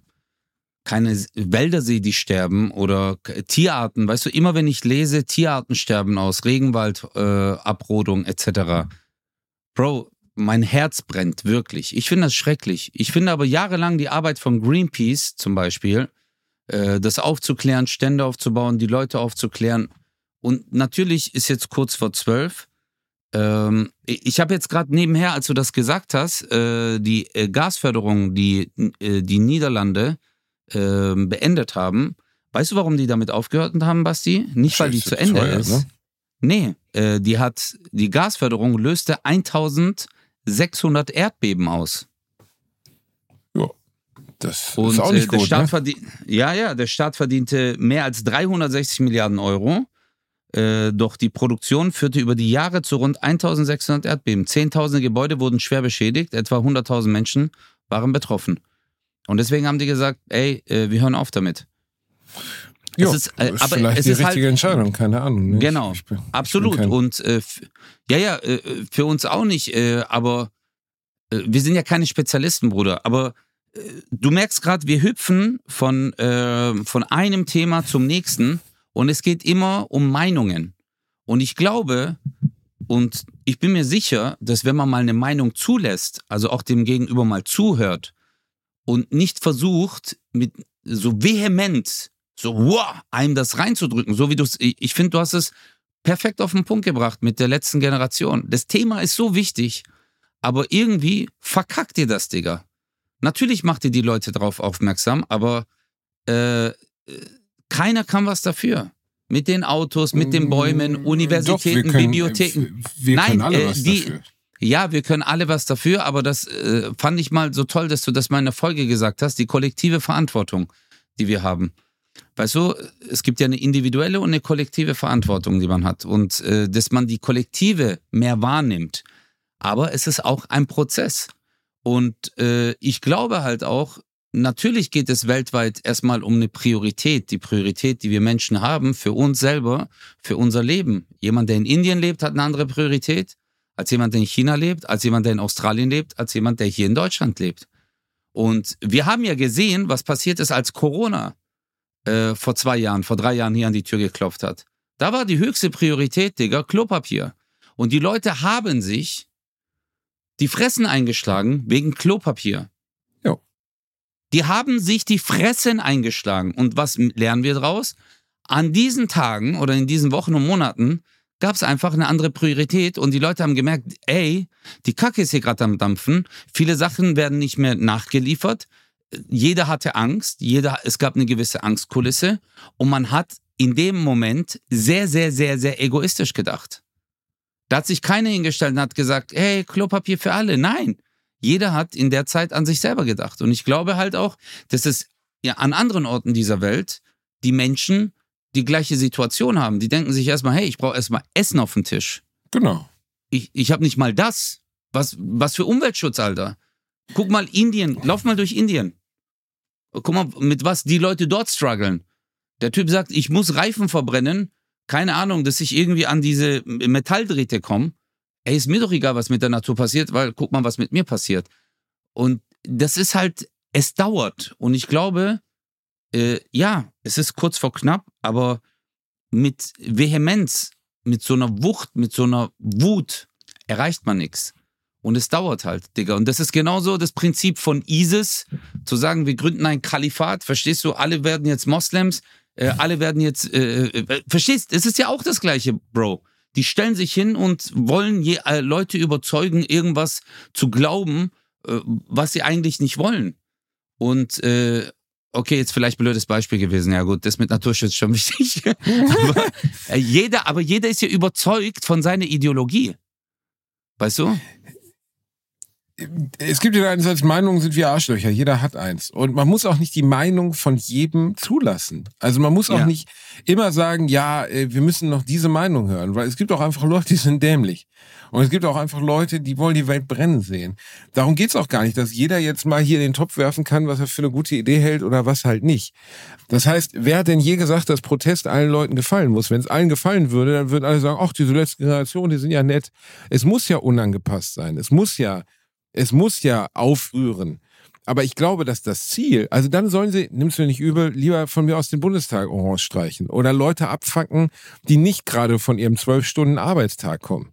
keine Wälder sehe, die sterben oder Tierarten. Weißt du, immer wenn ich lese, Tierarten sterben aus, Regenwald, äh, Abrodung etc. Bro, mein Herz brennt wirklich. Ich finde das schrecklich. Ich finde aber jahrelang die Arbeit von Greenpeace zum Beispiel, äh, das aufzuklären, Stände aufzubauen, die Leute aufzuklären. Und natürlich ist jetzt kurz vor zwölf. Ähm, ich habe jetzt gerade nebenher, als du das gesagt hast, äh, die äh, Gasförderung, die äh, die Niederlande ähm, beendet haben. Weißt du, warum die damit aufgehört haben, Basti? Nicht, weil die zu Ende teuer, ist. Ne? Nee, äh, die hat, die Gasförderung löste 1000 600 Erdbeben aus. Ja, das Und, ist auch nicht äh, gut. Ne? Ja, ja, der Staat verdiente mehr als 360 Milliarden Euro. Äh, doch die Produktion führte über die Jahre zu rund 1600 Erdbeben. Zehntausende Gebäude wurden schwer beschädigt, etwa 100.000 Menschen waren betroffen. Und deswegen haben die gesagt, ey, äh, wir hören auf damit. Jo, es ist, äh, ist aber vielleicht es die ist halt richtige halt, Entscheidung, keine Ahnung. Ne? Genau, ich bin, absolut. Ich und äh, ja, ja, äh, für uns auch nicht, äh, aber äh, wir sind ja keine Spezialisten, Bruder. Aber äh, du merkst gerade, wir hüpfen von, äh, von einem Thema zum nächsten und es geht immer um Meinungen. Und ich glaube und ich bin mir sicher, dass wenn man mal eine Meinung zulässt, also auch dem Gegenüber mal zuhört und nicht versucht, mit so vehement so, wow, einem das reinzudrücken, so wie du es, ich finde, du hast es perfekt auf den Punkt gebracht mit der letzten Generation. Das Thema ist so wichtig, aber irgendwie verkackt ihr das, Digga. Natürlich macht ihr die Leute darauf aufmerksam, aber äh, keiner kann was dafür. Mit den Autos, mit den Bäumen, mm, Universitäten, Doch, können, Bibliotheken. Wir Nein, können alle äh, was die, dafür. ja, wir können alle was dafür, aber das äh, fand ich mal so toll, dass du das mal in der Folge gesagt hast, die kollektive Verantwortung, die wir haben. Weißt du, es gibt ja eine individuelle und eine kollektive Verantwortung, die man hat. Und äh, dass man die kollektive mehr wahrnimmt. Aber es ist auch ein Prozess. Und äh, ich glaube halt auch, natürlich geht es weltweit erstmal um eine Priorität. Die Priorität, die wir Menschen haben für uns selber, für unser Leben. Jemand, der in Indien lebt, hat eine andere Priorität als jemand, der in China lebt, als jemand, der in Australien lebt, als jemand, der hier in Deutschland lebt. Und wir haben ja gesehen, was passiert ist, als Corona äh, vor zwei Jahren, vor drei Jahren hier an die Tür geklopft hat. Da war die höchste Priorität, Digga, Klopapier. Und die Leute haben sich die Fressen eingeschlagen wegen Klopapier. Ja. Die haben sich die Fressen eingeschlagen. Und was lernen wir daraus? An diesen Tagen oder in diesen Wochen und Monaten gab es einfach eine andere Priorität und die Leute haben gemerkt, ey, die Kacke ist hier gerade am Dampfen, viele Sachen werden nicht mehr nachgeliefert, jeder hatte Angst, jeder, es gab eine gewisse Angstkulisse und man hat in dem Moment sehr, sehr, sehr, sehr egoistisch gedacht. Da hat sich keiner hingestellt und hat gesagt, hey, Klopapier für alle. Nein, jeder hat in der Zeit an sich selber gedacht. Und ich glaube halt auch, dass es ja an anderen Orten dieser Welt die Menschen die gleiche Situation haben. Die denken sich erstmal, hey, ich brauche erstmal Essen auf dem Tisch. Genau. Ich, ich habe nicht mal das. Was, was für Umweltschutz, Alter. Guck mal Indien, lauf mal durch Indien. Guck mal, mit was die Leute dort strugglen. Der Typ sagt, ich muss Reifen verbrennen. Keine Ahnung, dass ich irgendwie an diese Metalldrähte komme. Ey, ist mir doch egal, was mit der Natur passiert, weil guck mal, was mit mir passiert. Und das ist halt, es dauert. Und ich glaube, äh, ja, es ist kurz vor knapp, aber mit Vehemenz, mit so einer Wucht, mit so einer Wut erreicht man nichts. Und es dauert halt, Digga. Und das ist genauso das Prinzip von ISIS, zu sagen, wir gründen ein Kalifat, verstehst du, alle werden jetzt Moslems, äh, alle werden jetzt, äh, äh, verstehst, es ist ja auch das gleiche, Bro. Die stellen sich hin und wollen je, äh, Leute überzeugen, irgendwas zu glauben, äh, was sie eigentlich nicht wollen. Und äh, okay, jetzt vielleicht blödes Beispiel gewesen. Ja gut, das mit Naturschutz schon wichtig. aber, jeder, aber jeder ist ja überzeugt von seiner Ideologie. Weißt du? Es gibt ja einerseits Meinungen sind wie Arschlöcher. Jeder hat eins. Und man muss auch nicht die Meinung von jedem zulassen. Also man muss auch ja. nicht immer sagen, ja, äh, wir müssen noch diese Meinung hören. Weil es gibt auch einfach Leute, die sind dämlich. Und es gibt auch einfach Leute, die wollen die Welt brennen sehen. Darum geht's auch gar nicht, dass jeder jetzt mal hier den Topf werfen kann, was er für eine gute Idee hält oder was halt nicht. Das heißt, wer hat denn je gesagt, dass Protest allen Leuten gefallen muss? Wenn es allen gefallen würde, dann würden alle sagen, ach, diese letzte Generation, die sind ja nett. Es muss ja unangepasst sein. Es muss ja es muss ja aufrühren. Aber ich glaube, dass das Ziel, also dann sollen sie, nimmst du nicht übel, lieber von mir aus den Bundestag orange streichen oder Leute abfacken, die nicht gerade von ihrem zwölf Stunden Arbeitstag kommen.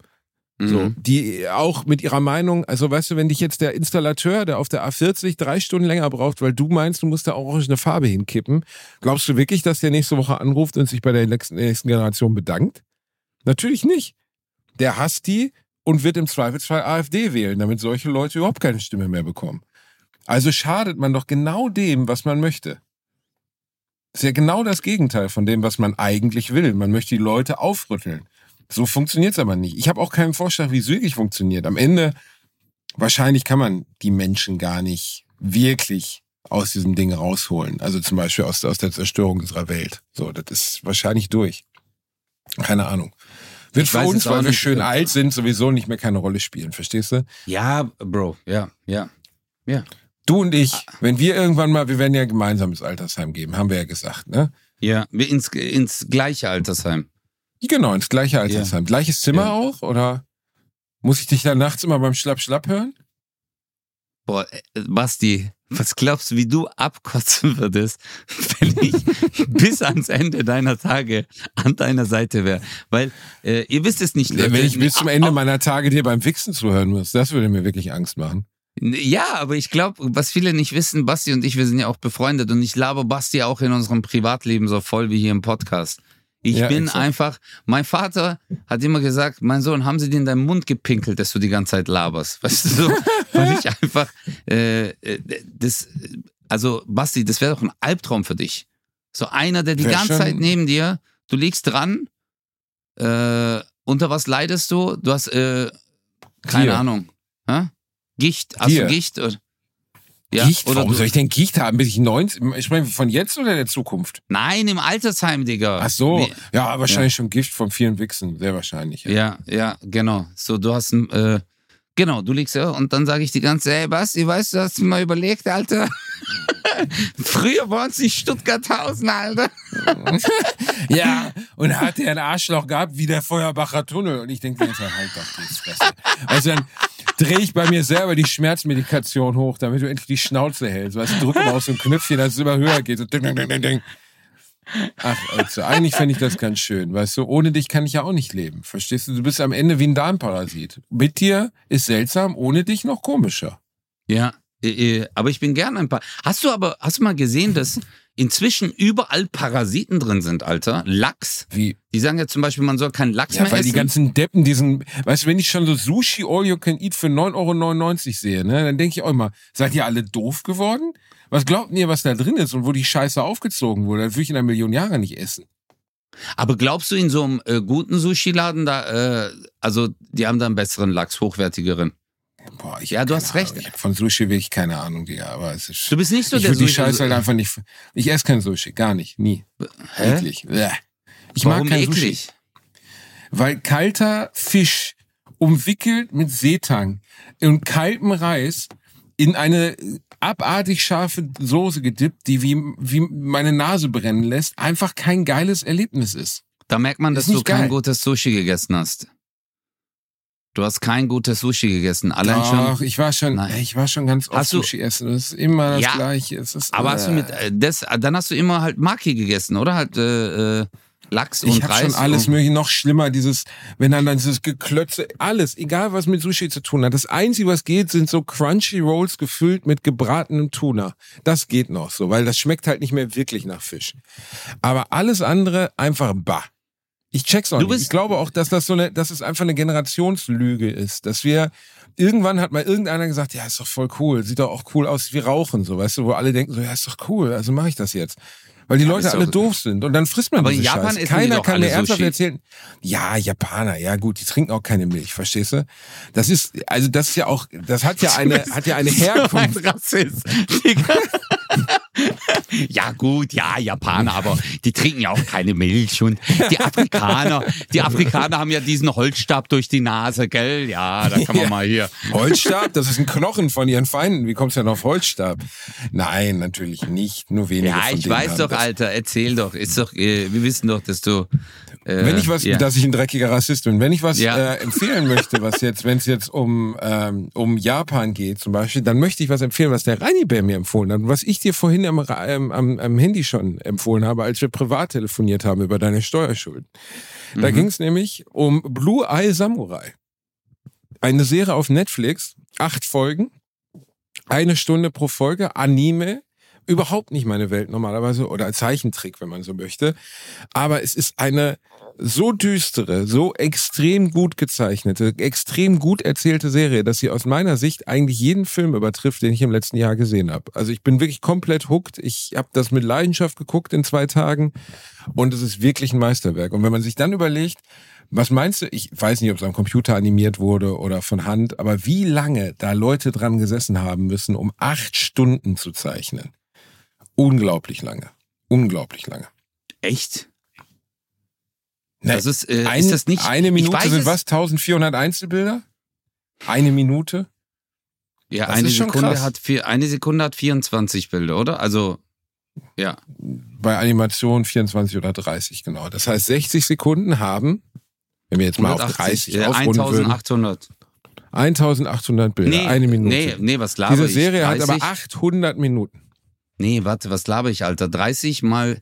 So, mhm. die auch mit ihrer Meinung, also weißt du, wenn dich jetzt der Installateur, der auf der A40 drei Stunden länger braucht, weil du meinst, du musst da orange eine Farbe hinkippen, glaubst du wirklich, dass der nächste Woche anruft und sich bei der nächsten, nächsten Generation bedankt? Natürlich nicht. Der hasst die, und wird im Zweifelsfall AfD wählen, damit solche Leute überhaupt keine Stimme mehr bekommen. Also schadet man doch genau dem, was man möchte. Ist ja genau das Gegenteil von dem, was man eigentlich will. Man möchte die Leute aufrütteln. So funktioniert es aber nicht. Ich habe auch keinen Vorschlag, wie es wirklich funktioniert. Am Ende, wahrscheinlich kann man die Menschen gar nicht wirklich aus diesem Ding rausholen. Also zum Beispiel aus, aus der Zerstörung unserer Welt. So, das ist wahrscheinlich durch. Keine Ahnung. Wird für uns, weil wir schön alt sind, sowieso nicht mehr keine Rolle spielen, verstehst du? Ja, Bro, ja, ja, ja. Du und ich, ah. wenn wir irgendwann mal, wir werden ja gemeinsam ins Altersheim geben, haben wir ja gesagt, ne? Ja, ins, ins gleiche Altersheim. Genau, ins gleiche Altersheim. Ja. Gleiches Zimmer ja. auch? Oder muss ich dich da nachts immer beim Schlapp-Schlapp hören? Boah, äh, Basti, was glaubst du, wie du abkotzen würdest, wenn ich bis ans Ende deiner Tage an deiner Seite wäre? Weil äh, ihr wisst es nicht. Wenn ich bis zum Ende meiner Tage dir beim Wichsen zuhören muss, das würde mir wirklich Angst machen. Ja, aber ich glaube, was viele nicht wissen, Basti und ich, wir sind ja auch befreundet und ich laber Basti auch in unserem Privatleben so voll wie hier im Podcast. Ich ja, bin exakt. einfach, mein Vater hat immer gesagt, mein Sohn, haben sie dir in deinen Mund gepinkelt, dass du die ganze Zeit laberst? Weißt du so? Weil ich einfach, äh, äh, das, also Basti, das wäre doch ein Albtraum für dich. So einer, der die Wär ganze Zeit neben dir, du liegst dran, äh, unter was leidest du? Du hast, äh, Keine Dir. Ahnung. Hä? Gicht? Hast Dir. du Gicht? Oder? Ja, Gicht? oder Warum soll ich denn Gicht haben, bis ich 90? Ich spreche von jetzt oder der Zukunft? Nein, im Altersheim, Digga. Ach so. Wie- Ja, wahrscheinlich schon Gift von vielen Wichsen. Sehr wahrscheinlich. Ja, ja, genau. So, du hast ein, äh, genau, du liegst ja und dann sage ich die ganze, ey Basti, weißt du, hast mal überlegt, Alter? Früher bei uns in Stuttgarthausen, Alter. Ja, und hat er ein Arschloch gehabt wie der Feuerbacher Tunnel. Und ich denke, halt doch die Fresse. Also dann drehe ich bei mir selber die Schmerzmedikation hoch, damit du endlich die Schnauze hältst. Weißt du, drück immer auf so ein Knöpfchen, dass es immer höher geht. So ding, ding, ding, ding. Ach, also eigentlich fände ich das ganz schön. Weißt du, ohne dich kann ich ja auch nicht leben. Verstehst du? Du bist am Ende wie ein Darmparasit. Mit dir ist seltsam, ohne dich noch komischer. Ja, aber ich bin gern ein paar. Hast du aber, hast du mal gesehen, dass inzwischen überall Parasiten drin sind, Alter? Lachs. Wie? Die sagen ja zum Beispiel, man soll keinen Lachs Ja, mehr weil essen. die ganzen Deppen diesen, weißt du, wenn ich schon so Sushi All You Can Eat für 9,99 Euro sehe, ne, dann denke ich auch immer, seid ihr alle doof geworden? Was glaubt ihr, was da drin ist und wo die Scheiße aufgezogen wurde? Das würde ich in einer Million Jahre nicht essen. aber glaubst du in so einem äh, guten Sushi-Laden da, äh, also die haben da einen besseren Lachs, hochwertigeren? Boah, ich Ja, du hast recht. Ich von Sushi wirklich keine Ahnung, Digga, aber es ist. Du bist nicht so ich der würde die Sushi- Scheiße halt einfach nicht. Ich esse kein Sushi, gar nicht, nie. Hä? Eklig. Ich Warum mag kein eklig? Sushi. Weil kalter Fisch umwickelt mit Seetang und kaltem Reis in eine abartig scharfe Soße gedippt, die wie, wie meine Nase brennen lässt, einfach kein geiles Erlebnis ist. Da merkt man, dass Ist du nicht kein geil. gutes Sushi gegessen hast. Du hast kein gutes Sushi gegessen. Allein Doch, schon. ich war schon, Nein. ich war schon ganz oft Sushi essen. Das ist immer das Ja. Gleiche. Es ist, Aber hast du mit äh, äh, das, dann hast du immer halt Maki gegessen, oder? Halt äh, äh, Lachs und Ich habe Reis. schon alles und, mögliche, noch schlimmer, dieses, wenn dann, dann dieses Geklötze, alles, egal was mit Sushi zu tun hat. Das Einzige, was geht, sind so Crunchy Rolls gefüllt mit gebratenem Tuna. Das geht noch so, weil das schmeckt halt nicht mehr wirklich nach Fisch. Aber alles andere einfach bah. Ich check's auch Du nicht. bist- Ich glaube auch, dass das so eine, dass es einfach eine Generationslüge ist, dass wir irgendwann hat mal irgendeiner gesagt, ja, ist doch voll cool, sieht doch auch cool aus wie Rauchen, so, weißt du, wo alle denken so, ja, ist doch cool, also mache ich das jetzt. Weil die Ja, Leute alle doof sind und dann frisst man Aber diese Japan die Keiner kann mir ernsthaft Sushi. erzählen. Ja, Japaner, ja gut, die trinken auch keine Milch, verstehst du? Das ist, also das ist ja auch, das hat ja eine, hat ja eine Herkunft. Ein Rassist. Ja gut, ja, Japaner, aber die trinken ja auch keine Milch und die Afrikaner, die Afrikaner haben ja diesen Holzstab durch die Nase, gell? Ja, da kann man Ja. mal hier. Holzstab, das ist ein Knochen von ihren Feinden. Wie kommst du denn auf Holzstab? Nein, natürlich nicht. Nur wenige Ja, ich weiß doch, das. Alter, erzähl doch. Ist doch, äh, wir wissen doch, dass du. Äh, Wenn ich was, ja. dass ich ein dreckiger Rassist bin, wenn ich was Ja. äh, empfehlen möchte, was jetzt, wenn es jetzt um ähm, um Japan geht zum Beispiel, dann möchte ich was empfehlen, was der Reini Bär mir empfohlen hat und was ich dir vorhin am, ähm, am, am Handy schon empfohlen habe, als wir privat telefoniert haben über deine Steuerschulden. Da Mhm. ging es nämlich um Blue Eye Samurai, eine Serie auf Netflix, acht Folgen, eine Stunde pro Folge, Anime. Überhaupt nicht meine Welt normalerweise oder Zeichentrick, wenn man so möchte. Aber es ist eine so düstere, so extrem gut gezeichnete, extrem gut erzählte Serie, dass sie aus meiner Sicht eigentlich jeden Film übertrifft, den ich im letzten Jahr gesehen habe. Also ich bin wirklich komplett hooked. Ich habe das mit Leidenschaft geguckt in zwei Tagen und es ist wirklich ein Meisterwerk. Und wenn man sich dann überlegt, was meinst du? Ich weiß nicht, ob es am Computer animiert wurde oder von Hand, aber wie lange da Leute dran gesessen haben müssen, um acht Stunden zu zeichnen. Unglaublich lange. Unglaublich lange. Echt? Ne, Das ist, äh, ein, ist das nicht. eine Minute weiß sind was? 1400 Einzelbilder? Eine Minute? Ja, Das eine Sekunde hat vier, eine Sekunde hat 24 Bilder, oder? Also, ja. Bei Animation 24 oder 30, genau. Das heißt, 60 Sekunden haben, wenn wir jetzt mal auf 180, 30 äh, aufrunden würden, 1800. 1800 Bilder, Nee, eine Minute. nee, nee, was laber Diese ich? Serie hat 30? aber 800 Minuten. Nee, warte, was laber ich, Alter? 30 mal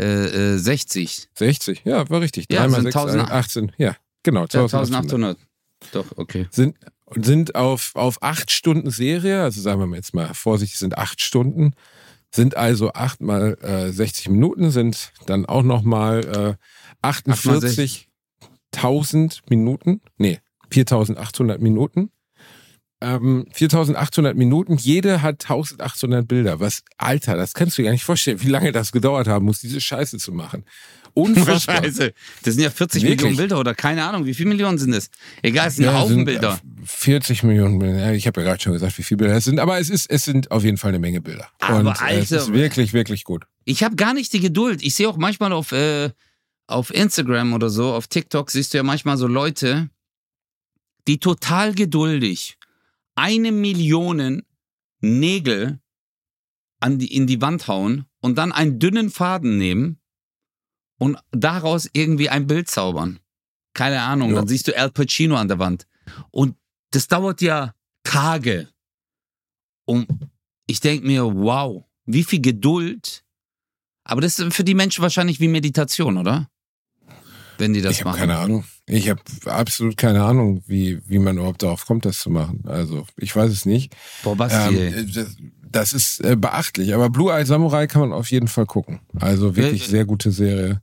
äh, äh, 60. 60, ja, war richtig. Ja, 3 mal sind 6, 1000 18, ja, genau, Ja, 1800. 1800. Doch, okay. Sind, sind auf, auf 8 Stunden Serie, also sagen wir mal jetzt mal vorsichtig, sind 8 Stunden, sind also 8 mal äh, 60 Minuten, sind dann auch nochmal äh, 48.000 Minuten, nee, 4.800 Minuten. Ähm, 4.800 Minuten, jede hat 1.800 Bilder. Was, Alter, das kannst du dir gar nicht vorstellen, wie lange das gedauert haben muss, diese Scheiße zu machen. Unfassbar. Scheiße. Das sind ja 40 Wirklich? Millionen Bilder oder keine Ahnung, wie viele Millionen sind das? Egal, es sind Ja, Haufen sind, Bilder. äh, 40 Millionen Bilder. Ich habe ja gerade schon gesagt, wie viele Bilder es sind, aber es ist, es sind auf jeden Fall eine Menge Bilder. Aber Und Alter, es ist wirklich, wirklich gut. Ich habe gar nicht die Geduld. Ich sehe auch manchmal auf, äh, auf Instagram oder so, auf TikTok siehst du ja manchmal so Leute, die total geduldig eine Million Nägel an die, in die Wand hauen und dann einen dünnen Faden nehmen und daraus irgendwie ein Bild zaubern. Keine Ahnung, Ja. dann siehst du Al Pacino an der Wand. Und das dauert ja Tage. Und ich denke mir, wow, wie viel Geduld. Aber das ist für die Menschen wahrscheinlich wie Meditation, oder? Wenn die das Ich habe machen. keine Ahnung. Ich habe absolut keine Ahnung, wie, wie man überhaupt darauf kommt, das zu machen. Also, ich weiß es nicht. Boah, Basti. Ähm, das, das ist äh, beachtlich. Aber Blue Eye Samurai kann man auf jeden Fall gucken. Also wirklich Wel- sehr gute Serie.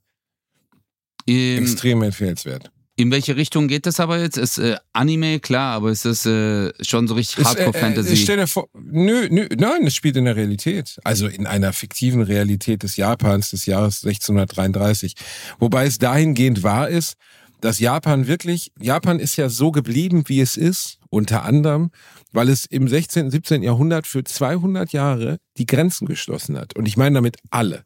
Ähm, Extrem empfehlenswert. In welche Richtung geht das aber jetzt? Ist äh, Anime, klar, aber ist das äh, schon so richtig Es, äh, Hardcore-Fantasy? Äh, stell dir vor, nö, nö, nein, es spielt in der Realität. Also in einer fiktiven Realität des Japans des Jahres 1633. Wobei es dahingehend wahr ist, dass Japan wirklich, Japan ist ja so geblieben, wie es ist, unter anderem, weil es im 16., 17. Jahrhundert für 200 Jahre die Grenzen geschlossen hat. Und ich meine damit alle.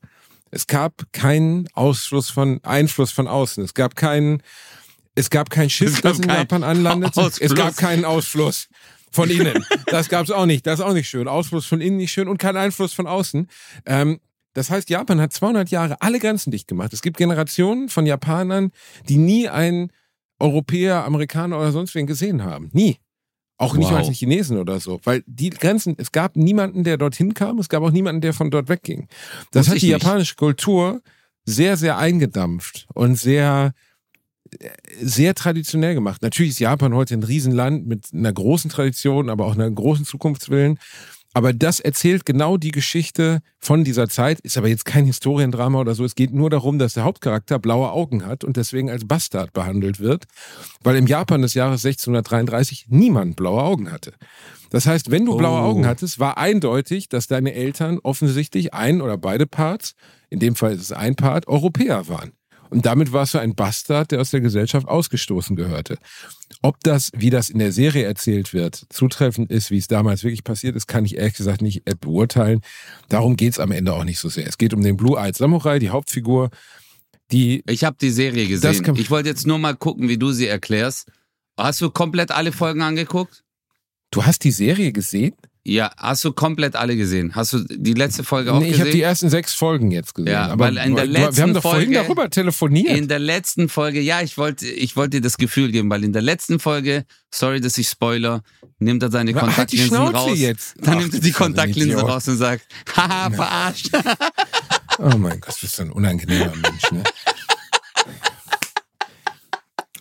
Es gab keinen Ausschluss von, Einfluss von außen. Es gab keinen, es gab kein Schiff, Es gab das in Japan anlandet. Es Ausfluss. gab keinen Ausfluss von innen. Das gab's auch nicht. Das ist auch nicht schön. Ausfluss von innen nicht schön und kein Einfluss von außen. Ähm, das heißt, Japan hat 200 Jahre alle Grenzen dicht gemacht. Es gibt Generationen von Japanern, die nie einen Europäer, Amerikaner oder sonst wen gesehen haben. Nie. Auch nicht Wow. mal die Chinesen oder so. Weil die Grenzen, es gab niemanden, der dorthin kam, es gab auch niemanden, der von dort wegging. Das Wusste hat die nicht. japanische Kultur sehr, sehr eingedampft und sehr, sehr traditionell gemacht. Natürlich ist Japan heute ein Riesenland mit einer großen Tradition, aber auch einer großen Zukunftswillen. Aber das erzählt genau die Geschichte von dieser Zeit, ist aber jetzt kein Historiendrama oder so. Es geht nur darum, dass der Hauptcharakter blaue Augen hat und deswegen als Bastard behandelt wird, weil im Japan des Jahres 1633 niemand blaue Augen hatte. Das heißt, wenn du blaue Oh. Augen hattest, war eindeutig, dass deine Eltern offensichtlich ein oder beide Parts, in dem Fall ist es ein Part, Europäer waren. Und damit warst du ein Bastard, der aus der Gesellschaft ausgestoßen gehörte. Ob das, wie das in der Serie erzählt wird, zutreffend ist, wie es damals wirklich passiert ist, kann ich ehrlich gesagt nicht äh, beurteilen. Darum geht's am Ende auch nicht so sehr. Es geht um den Blue-Eyed Samurai, die Hauptfigur, die Ich habe die Serie gesehen. Ich wollte jetzt nur mal gucken, wie du sie erklärst. Hast du komplett alle Folgen angeguckt? Du hast die Serie gesehen? Ja, hast du komplett alle gesehen? Hast du die letzte Folge auch Nee, ich habe die gesehen? ersten sechs Folgen jetzt gesehen. Ja, aber weil in der du- wir letzten haben doch vorhin Folge- darüber telefoniert. In der letzten Folge, ja, ich wollte ich wollte dir das Gefühl geben, weil in der letzten Folge, sorry, dass ich spoiler, nimmt er seine Halt Kontaktlinsen Schnauze raus. jetzt. Dann Ach, nimmt er du die Kontaktlinse raus und sagt, haha, verarscht. Oh mein Gott, du bist so ein unangenehmer Mensch, ne?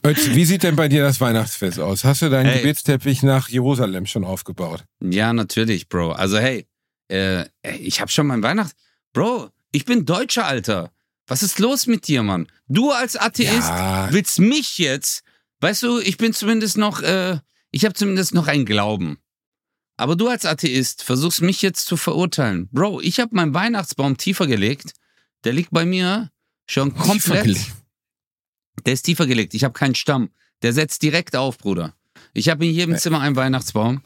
Ötzi, wie sieht denn bei dir das Weihnachtsfest aus? Hast du deinen Hey. Gebetsteppich nach Jerusalem schon aufgebaut? Ja, natürlich, Bro. Also hey, äh, ich hab schon mein Weihnachts... Bro, ich bin Deutscher, Alter. Was ist los mit dir, Mann? Du als Atheist Ja. willst mich jetzt... Weißt du, ich bin zumindest noch... Äh, ich habe zumindest noch einen Glauben. Aber du als Atheist versuchst mich jetzt zu verurteilen. Bro, ich habe meinen Weihnachtsbaum tiefer gelegt. Der liegt bei mir schon komplett... Der ist tiefer gelegt. Ich habe keinen Stamm. Der setzt direkt auf, Bruder. Ich habe in jedem. Zimmer einen Weihnachtsbaum.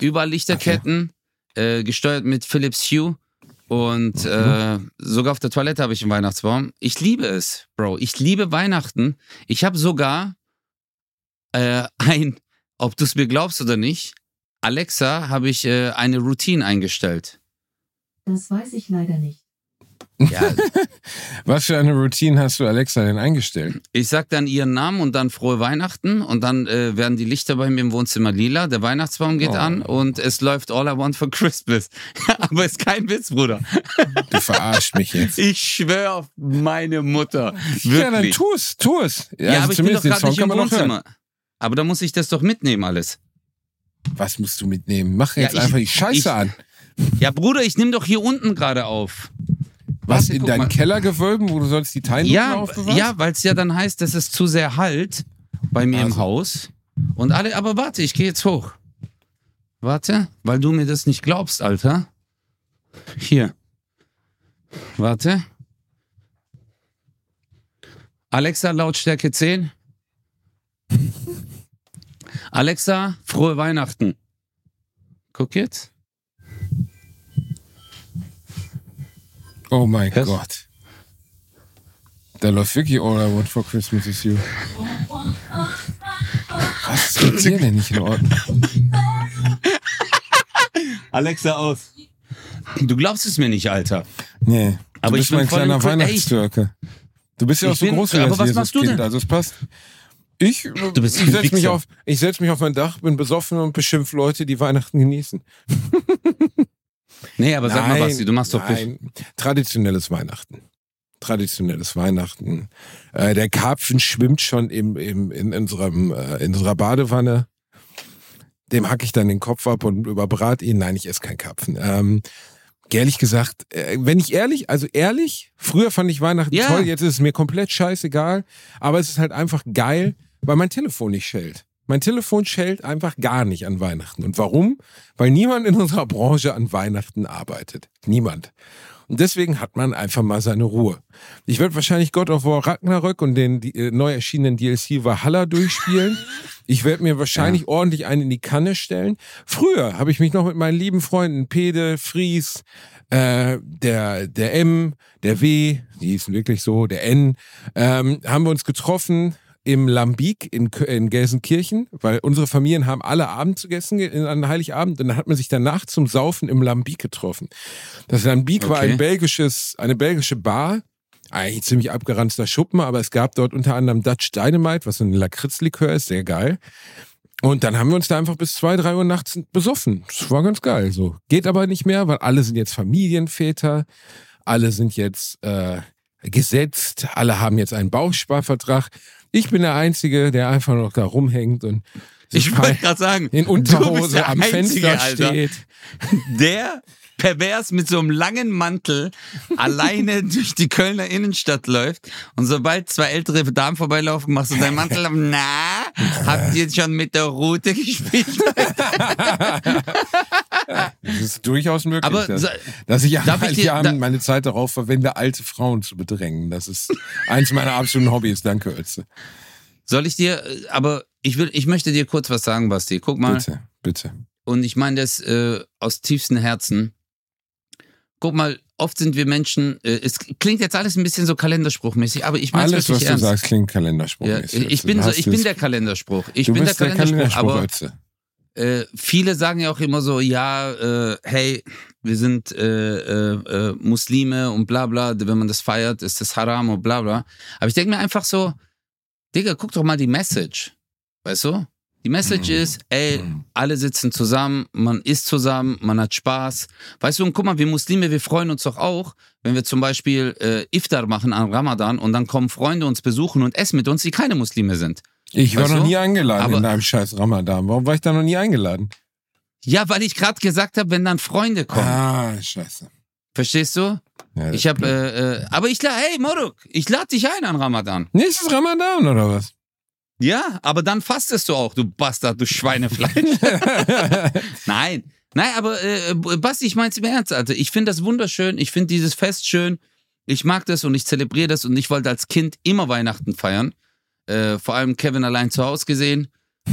Überall Lichterketten, äh, gesteuert mit Philips Hue. Und äh, sogar auf der Toilette habe ich einen Weihnachtsbaum. Ich liebe es, Bro. Ich liebe Weihnachten. Ich habe sogar äh, ein, ob du es mir glaubst oder nicht, Alexa habe ich äh, eine Routine eingestellt. Das weiß ich leider nicht. Ja, Was für eine Routine hast du Alexa denn eingestellt? Ich sag dann ihren Namen und dann frohe Weihnachten und dann äh, werden die Lichter bei mir im Wohnzimmer lila, der Weihnachtsbaum geht Oh. an und es läuft All I Want for Christmas. Aber ist kein Witz, Bruder. Du verarscht mich jetzt. Ich schwöre auf meine Mutter. Ja, dann Wirklich. tu es, tu es. Ja, also aber ich bin doch gerade nicht im. Wohnzimmer. Aber da muss ich das doch mitnehmen alles. Was musst du mitnehmen? Mach Ja, jetzt ich- einfach die Scheiße ich- an. Ja, Bruder, ich nehme doch hier unten gerade auf. Was, Warte, in deinen. Kellergewölben, wo du sonst die Teilnummer Ja, aufbewahrst? ja weil es ja dann heißt, dass es zu sehr halt bei mir im Also. Haus. Und alle, aber warte, ich gehe jetzt hoch. Warte, weil du mir das nicht glaubst, Alter. Hier. Warte. Alexa, Lautstärke 10. Alexa, frohe Weihnachten. Guck jetzt. Oh mein Was? Gott. Da läuft wirklich All I Want for Christmas is You. Was ist mit dir denn nicht in Ordnung? Alexa aus. Du glaubst es mir nicht, Alter. Nee. Du aber bist ich mein kleiner Weihnachtstürke. Du bist ja auch so bin, groß wie das was machst du denn? Also es passt. Ich, du bist ich setze mich, auf, setz mich auf mein Dach, bin besoffen und beschimpf Leute, die Weihnachten genießen. nee, aber sag nein, mal, Basti, du machst doch nein. Traditionelles Weihnachten. Traditionelles Weihnachten. Äh, der Karpfen schwimmt schon im, im, in, unserem, äh, in unserer Badewanne. Dem hacke ich dann den Kopf ab und überbrat ihn. Nein, ich esse kein Karpfen. Ähm, ehrlich gesagt, äh, wenn ich ehrlich, also ehrlich, früher fand ich Weihnachten ja. toll, jetzt ist es mir komplett scheißegal, aber es ist halt einfach geil, weil mein Telefon nicht schellt. Mein Telefon schellt einfach gar nicht an Weihnachten. Und warum? Weil niemand in unserer Branche an Weihnachten arbeitet. Niemand. Und deswegen hat man einfach mal seine Ruhe. Ich werde wahrscheinlich God of War Ragnarök und den äh, neu erschienenen DLC Valhalla durchspielen. Ich werde mir wahrscheinlich ja. ordentlich einen in die Kanne stellen. Früher habe ich mich noch mit meinen lieben Freunden Pede, Fries, äh, der, der M, der W, die hießen wirklich so, der N, ähm, haben wir uns getroffen im Lambik in, in Gelsenkirchen, weil unsere Familien haben alle Abend gegessen an Heiligabend und dann hat man sich danach zum Saufen im Lambik getroffen. Das Lambik okay. war ein belgisches, eine belgische Bar, eigentlich ziemlich abgeranzter Schuppen, aber es gab dort unter anderem Dutch Dynamite, was so ein Lakritzlikör ist, sehr geil. Und dann haben wir uns da einfach bis zwei, drei Uhr nachts besoffen. Das war ganz geil. So geht aber nicht mehr, weil alle sind jetzt Familienväter, alle sind jetzt äh, gesetzt, alle haben jetzt einen Bausparvertrag. Ich bin der Einzige, der einfach noch da rumhängt und ich wollte gerade sagen, in Unterhose am Einzige, Fenster Alter, steht. Der pervers mit so einem langen Mantel alleine durch die Kölner Innenstadt läuft und sobald zwei ältere Damen vorbeilaufen, machst du deinen Mantel am, na, habt ihr jetzt schon mit der Route gespielt? das ist durchaus möglich, Aber, dass, dass ich an Heiligabend meine Zeit darauf verwende, alte Frauen zu bedrängen. Das ist eins meiner absoluten Hobbys. Danke, Ötze. Soll ich dir, aber ich will, ich möchte dir kurz was sagen, Basti. Guck mal. Bitte, bitte. Und ich meine das äh, aus tiefstem Herzen guck mal, oft sind wir Menschen, äh, es klingt jetzt alles ein bisschen so kalenderspruchmäßig, aber ich meine Alles, was ernst. du sagst, klingt kalenderspruchmäßig. Ja, ich bin so, ich bin der Kalenderspruch. Ich bin der Kalenderspruch, aber äh, viele sagen ja auch immer so, ja, äh, hey, wir sind äh, äh, äh, Muslime und bla bla, wenn man das feiert, ist das haram und bla bla. Aber ich denke mir einfach so, Digga, guck doch mal die Message. Weißt du? Die Message mhm. ist, ey, mhm. alle sitzen zusammen, man isst zusammen, man hat Spaß. Weißt du, und guck mal, wir Muslime, wir freuen uns doch auch, wenn wir zum Beispiel Iftar machen an Ramadan und dann kommen Freunde uns besuchen und essen mit uns, die keine Muslime sind. Ich war weißt noch du? nie eingeladen Aber, in deinem scheiß Ramadan. Warum war ich da noch nie eingeladen? Ja, weil ich gerade gesagt habe, wenn dann Freunde kommen. Ah, scheiße. Verstehst du? Ja, ich habe, äh, äh, aber ich lade, hey Moruk, ich lade dich ein an Ramadan. Nächstes Ramadan oder was? Ja, aber dann fastest du auch, du Bastard, du Schweinefleisch. Nein. Nein, aber äh, Basti, ich mein's im Ernst, Alter. Ich finde das wunderschön. Ich finde dieses Fest schön. Ich mag das und ich zelebriere das und ich wollte als Kind immer Weihnachten feiern. Äh, vor allem Kevin allein zu Hause gesehen.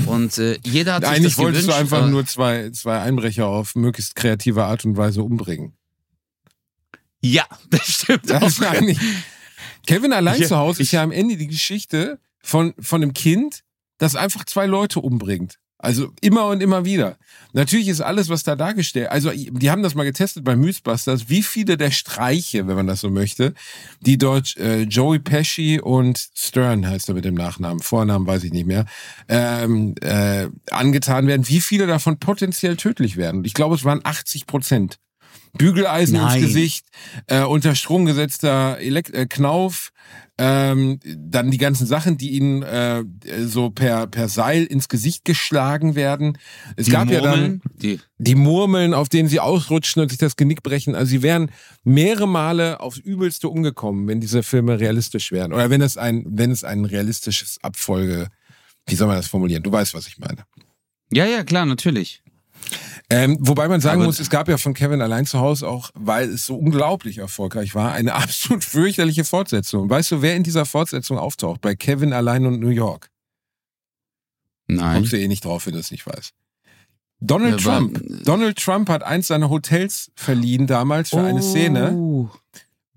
Und äh, jeder hat sich Eigentlich das wolltest gewünscht, du einfach nur zwei, zwei Einbrecher auf möglichst kreative Art und Weise umbringen. Ja, das stimmt. Das auch. Kevin allein ja, zu Hause ist ja am Ende die Geschichte von, von einem Kind, das einfach zwei Leute umbringt. Also immer und immer wieder. Natürlich ist alles, was da dargestellt, also die haben das mal getestet bei Mythbusters, wie viele der Streiche, wenn man das so möchte, die dort äh, Joey Pesci und Stern heißt er mit dem Nachnamen, Vornamen weiß ich nicht mehr, ähm, äh, angetan werden, wie viele davon potenziell tödlich werden. Ich glaube, es waren 80 Prozent. Bügeleisen Nein. ins Gesicht, äh, unter Strom gesetzter Elekt äh, Knauf, ähm, dann die ganzen Sachen, die ihnen äh, so per, per Seil ins Gesicht geschlagen werden. Es die gab Murmeln, ja dann die. die Murmeln, auf denen sie ausrutschen und sich das Genick brechen. Also sie wären mehrere Male aufs Übelste umgekommen, wenn diese Filme realistisch wären. Oder wenn es ein, wenn es ein realistisches Abfolge, wie soll man das formulieren? Du weißt, was ich meine. Ja, ja, klar, natürlich. Ähm, wobei man sagen Aber muss, es gab ja von Kevin allein zu Hause auch, weil es so unglaublich erfolgreich war, eine absolut fürchterliche Fortsetzung. Weißt du, wer in dieser Fortsetzung auftaucht? Bei Kevin allein und New York? Nein. Kommst du eh nicht drauf, wenn du es nicht weißt. Donald Ja, Trump. Donald Trump hat eins seiner Hotels verliehen damals für eine Szene.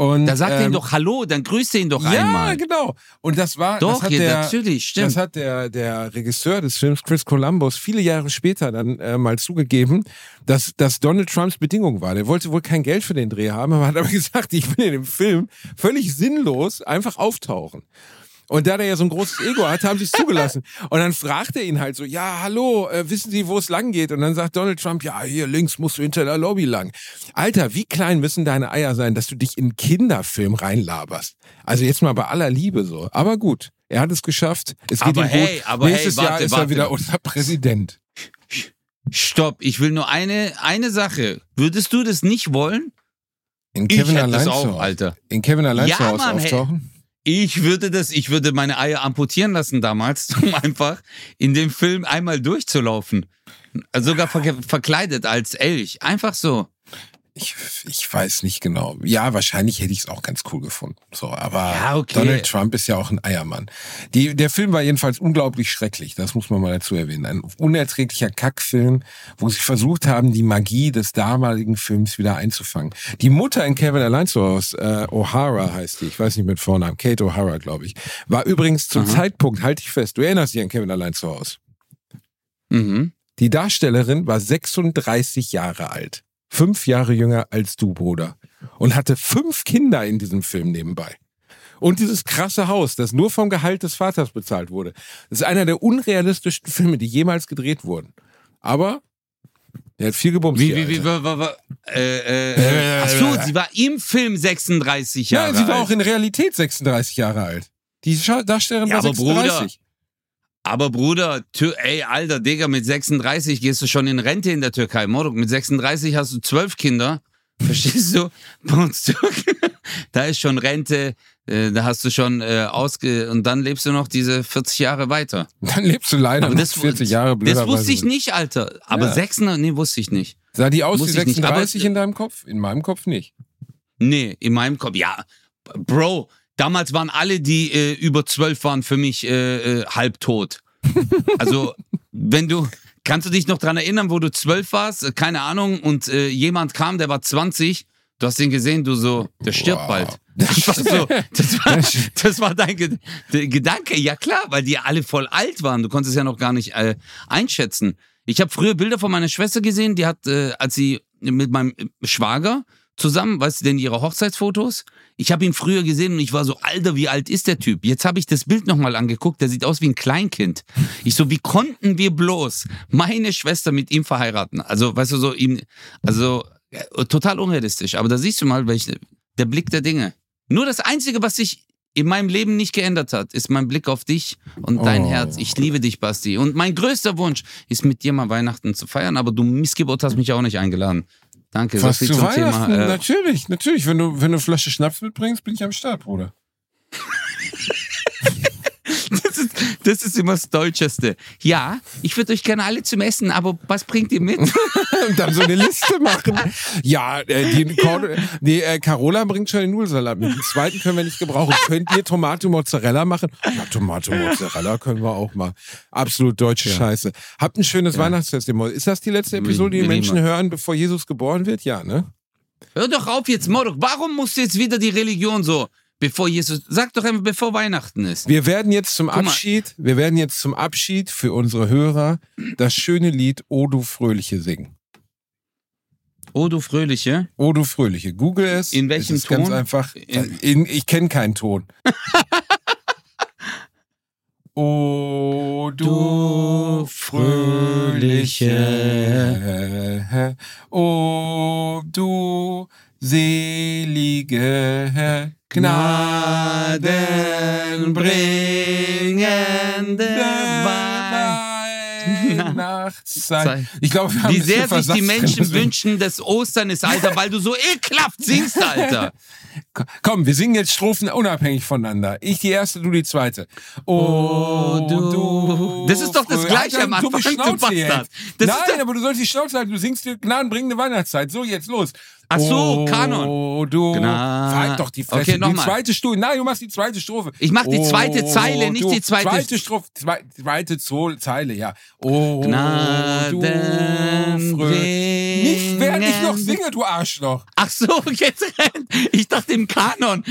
Und, Da sagt er ähm, doch Hallo, dann grüßt er ihn doch ja, einmal. genau. Und das war, Doch, das hat ja, der, natürlich, stimmt. Das hat der, der Regisseur des Films, Chris Columbus, viele Jahre später dann äh, mal zugegeben, dass das Donald Trumps Bedingung war. Der wollte wohl kein Geld für den Dreh haben, aber hat aber gesagt, ich will in dem Film völlig sinnlos einfach auftauchen. Und da der ja so ein großes Ego hat, haben sie es zugelassen. Und dann fragt er ihn halt so, ja, hallo, äh, wissen Sie, wo es lang geht? Und dann sagt Donald Trump, ja, hier links musst du hinter der Lobby lang. Alter, wie klein müssen deine Eier sein, dass du dich in einen Kinderfilm reinlaberst? Also jetzt mal bei aller Liebe so. Aber gut, er hat es geschafft. Es geht Aber ihm hey, gut. aber Nächstes hey, Jahr warte, ist er warte. wieder unser Präsident. Stopp, ich will nur eine, eine Sache. Würdest du das nicht wollen? In Ich Kevin das allein auch. Alter. In Kevin allein Ja, zu Hause Mann, hey. Ich würde das, ich würde meine Eier amputieren lassen damals, um einfach in dem Film einmal durchzulaufen. Also Sogar ver verkleidet als Elch. Einfach so. Ich, ich weiß nicht genau. Ja, wahrscheinlich hätte ich es auch ganz cool gefunden. So, aber Ja, okay. Donald Trump ist ja auch ein Eiermann. Die, der Film war jedenfalls unglaublich schrecklich. Das muss man mal dazu erwähnen. Ein unerträglicher Kackfilm, wo sie versucht haben, die Magie des damaligen Films wieder einzufangen. Die Mutter in Kevin allein zu Hause, äh, O'Hara heißt die, ich weiß nicht mit Vornamen, Kate O'Hara, glaube ich, war übrigens zum Aha. Zeitpunkt, halte ich fest, du erinnerst dich an Kevin allein zu Hause. Mhm. Die Darstellerin war 36 Jahre alt. Fünf Jahre jünger als du, Bruder. Und hatte fünf Kinder in diesem Film nebenbei. Und dieses krasse Haus, das nur vom Gehalt des Vaters bezahlt wurde. Das ist einer der unrealistischsten Filme, die jemals gedreht wurden. Aber er hat viel gebumst. Wie, wie, wie, wa, wa, wa, äh, äh, Äh, ach so, äh, sie war im Film 36 Jahre Ja, sie war alt. auch in Realität 36 Jahre alt. Die Darstellerin Ja, war aber Bruder, 36. Aber Bruder, ey, alter Digga, mit 36 gehst du schon in Rente in der Türkei. Moruk, mit 36 hast du zwölf Kinder. Verstehst du? Bei uns Türken, da ist schon Rente, äh, da hast du schon äh, ausge... Und dann lebst du noch diese 40 Jahre weiter. Dann lebst du leider Aber noch das, 40 Jahre das blöderweise. wusste ich nicht, Alter. Aber Ja. 36, nee, wusste ich nicht. Sah die aus wie Wusste ich nicht, aber- 36 in deinem Kopf? In meinem Kopf nicht. Nee, in meinem Kopf, ja. Bro, damals waren alle, die äh, über zwölf waren, für mich äh, äh, halbtot. Also, wenn du, kannst du dich noch dran erinnern, wo du zwölf warst, Äh, keine Ahnung, und äh, jemand kam, der war 20, du hast ihn gesehen, du so, der stirbt Wow. bald. Das war, so, das war, das war dein Gedanke, ja klar, weil die alle voll alt waren. Du konntest es ja noch gar nicht äh, einschätzen. Ich habe früher Bilder von meiner Schwester gesehen, die hat, äh, als sie mit meinem Schwager zusammen, weißt du denn, ihre Hochzeitsfotos? Ich habe ihn früher gesehen und ich war so, Alter, wie alt ist der Typ? Jetzt habe ich das Bild nochmal angeguckt, der sieht aus wie ein Kleinkind. Ich so, wie konnten wir bloß meine Schwester mit ihm verheiraten? Also, weißt du, so ihm, also äh, total unrealistisch. Aber da siehst du mal, welche, der Blick der Dinge. Nur das Einzige, was sich in meinem Leben nicht geändert hat, ist mein Blick auf dich und dein Oh. Herz. Ich liebe dich, Basti. Und mein größter Wunsch ist, mit dir mal Weihnachten zu feiern, aber du Missgeburt hast mich auch nicht eingeladen. Danke, so Was viel zu zum Weihnachten? Thema. Äh, natürlich, natürlich. Wenn du, wenn du eine Flasche Schnaps mitbringst, bin ich am Start, Bruder. das, ist, immer das Deutscheste. Ja, ich würde euch gerne alle zum Essen, aber was bringt ihr mit? Und dann so eine Liste machen. Ja, äh, die, Cor die äh, Carola bringt schon den Nudelsalat mit. Den zweiten können wir nicht gebrauchen. Könnt ihr Tomate Mozzarella machen? Ja, Tomate Mozzarella können wir auch mal. Absolut deutsche Scheiße. Habt ein schönes Weihnachtsfest. im Ist das die letzte Episode, die die Menschen hören, bevor Jesus geboren wird? Ja, ne? Hör doch auf jetzt, Morok. Warum musst du jetzt wieder die Religion so, bevor Jesus, sag doch einfach, bevor Weihnachten ist. Wir werden jetzt zum. Abschied, wir werden jetzt zum Abschied für unsere Hörer das schöne Lied O du Fröhliche singen. Oh, du Fröhliche. O du Fröhliche. Google es. In welchem es ist Ganz Ton? einfach. In- In, ich kenne keinen Ton. O du Du Fröhliche, o du selige Gnadenbringende Weihnachtszeit. Ich glaube, wir haben Wie sehr sich die Menschen wünschen, dass Ostern ist, Alter, weil du so ekelhaft singst, Alter. Komm, wir singen jetzt Strophen unabhängig voneinander. Ich die erste, du die zweite. Oh, du- Das ist doch das Gleiche Alter, am Anfang, du Bastard. Nein, aber du sollst die Schnauze halten. Du singst die gnadenbringende Weihnachtszeit. So, jetzt los. Ach so, Kanon. Oh, du. Gna- Halt doch die Fresse. Okay, die nochmal. zweite Strophe. Nein, du machst die zweite Strophe. Ich mach die zweite Zeile, nicht die zweite- Zweite Strophe, zwei, zweite Zeile, ja. Oh, Gnaden du Frö- Nicht, während ich noch singe, du Arschloch. Ach so, jetzt rennt. Ich dachte im Kanon.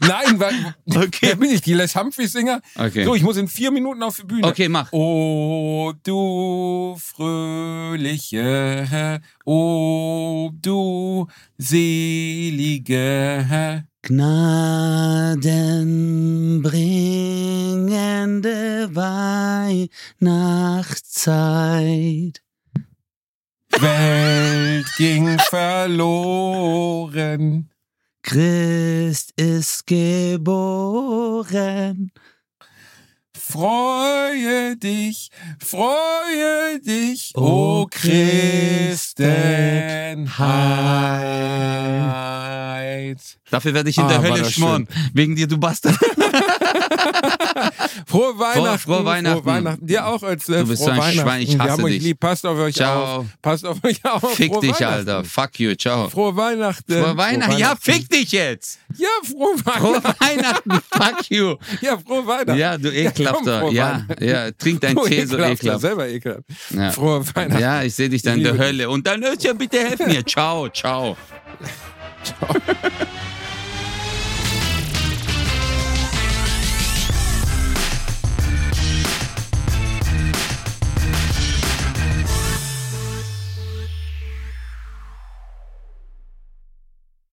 Nein, weil, Okay. wer bin ich? Die Les Humphreys-Sänger? Okay. So, ich muss in vier Minuten auf die Bühne. Okay, mach. O du fröhliche, o du selige. Gnadenbringende Weihnachtszeit. Welt ging verloren. Christ ist geboren. Freue dich, freue dich, O Christenheit. Dafür werde ich in Ah, der Hölle schmoren. Wegen dir, du Bastard. Frohe Weihnachten. frohe Weihnachten. Frohe Weihnachten. Dir auch als äh, Du bist frohe so ein Weihnachten. Schwein, ich Wir hasse euch dich. lieb. Passt auf euch Ciao. auf. Passt auf euch auf. Fick frohe dich, Weihnachten. Alter. Fuck you. Ciao. Frohe Weihnachten. Frohe Weihnachten. Ja, fick dich jetzt. Ja, frohe Frohe Weihnachten. Weihnachten. Fuck you. Ja, frohe Weihnachten. Ja, du komm, ekelhafter. Frohe Ja, ja. Trink dein Tee so ekelhaft. Selber ekelhaft. Ja. Frohe Weihnachten. Ja, ich sehe dich dann in der Hölle. Und dann, Özcan, bitte helf mir. Ciao, ciao. Ciao.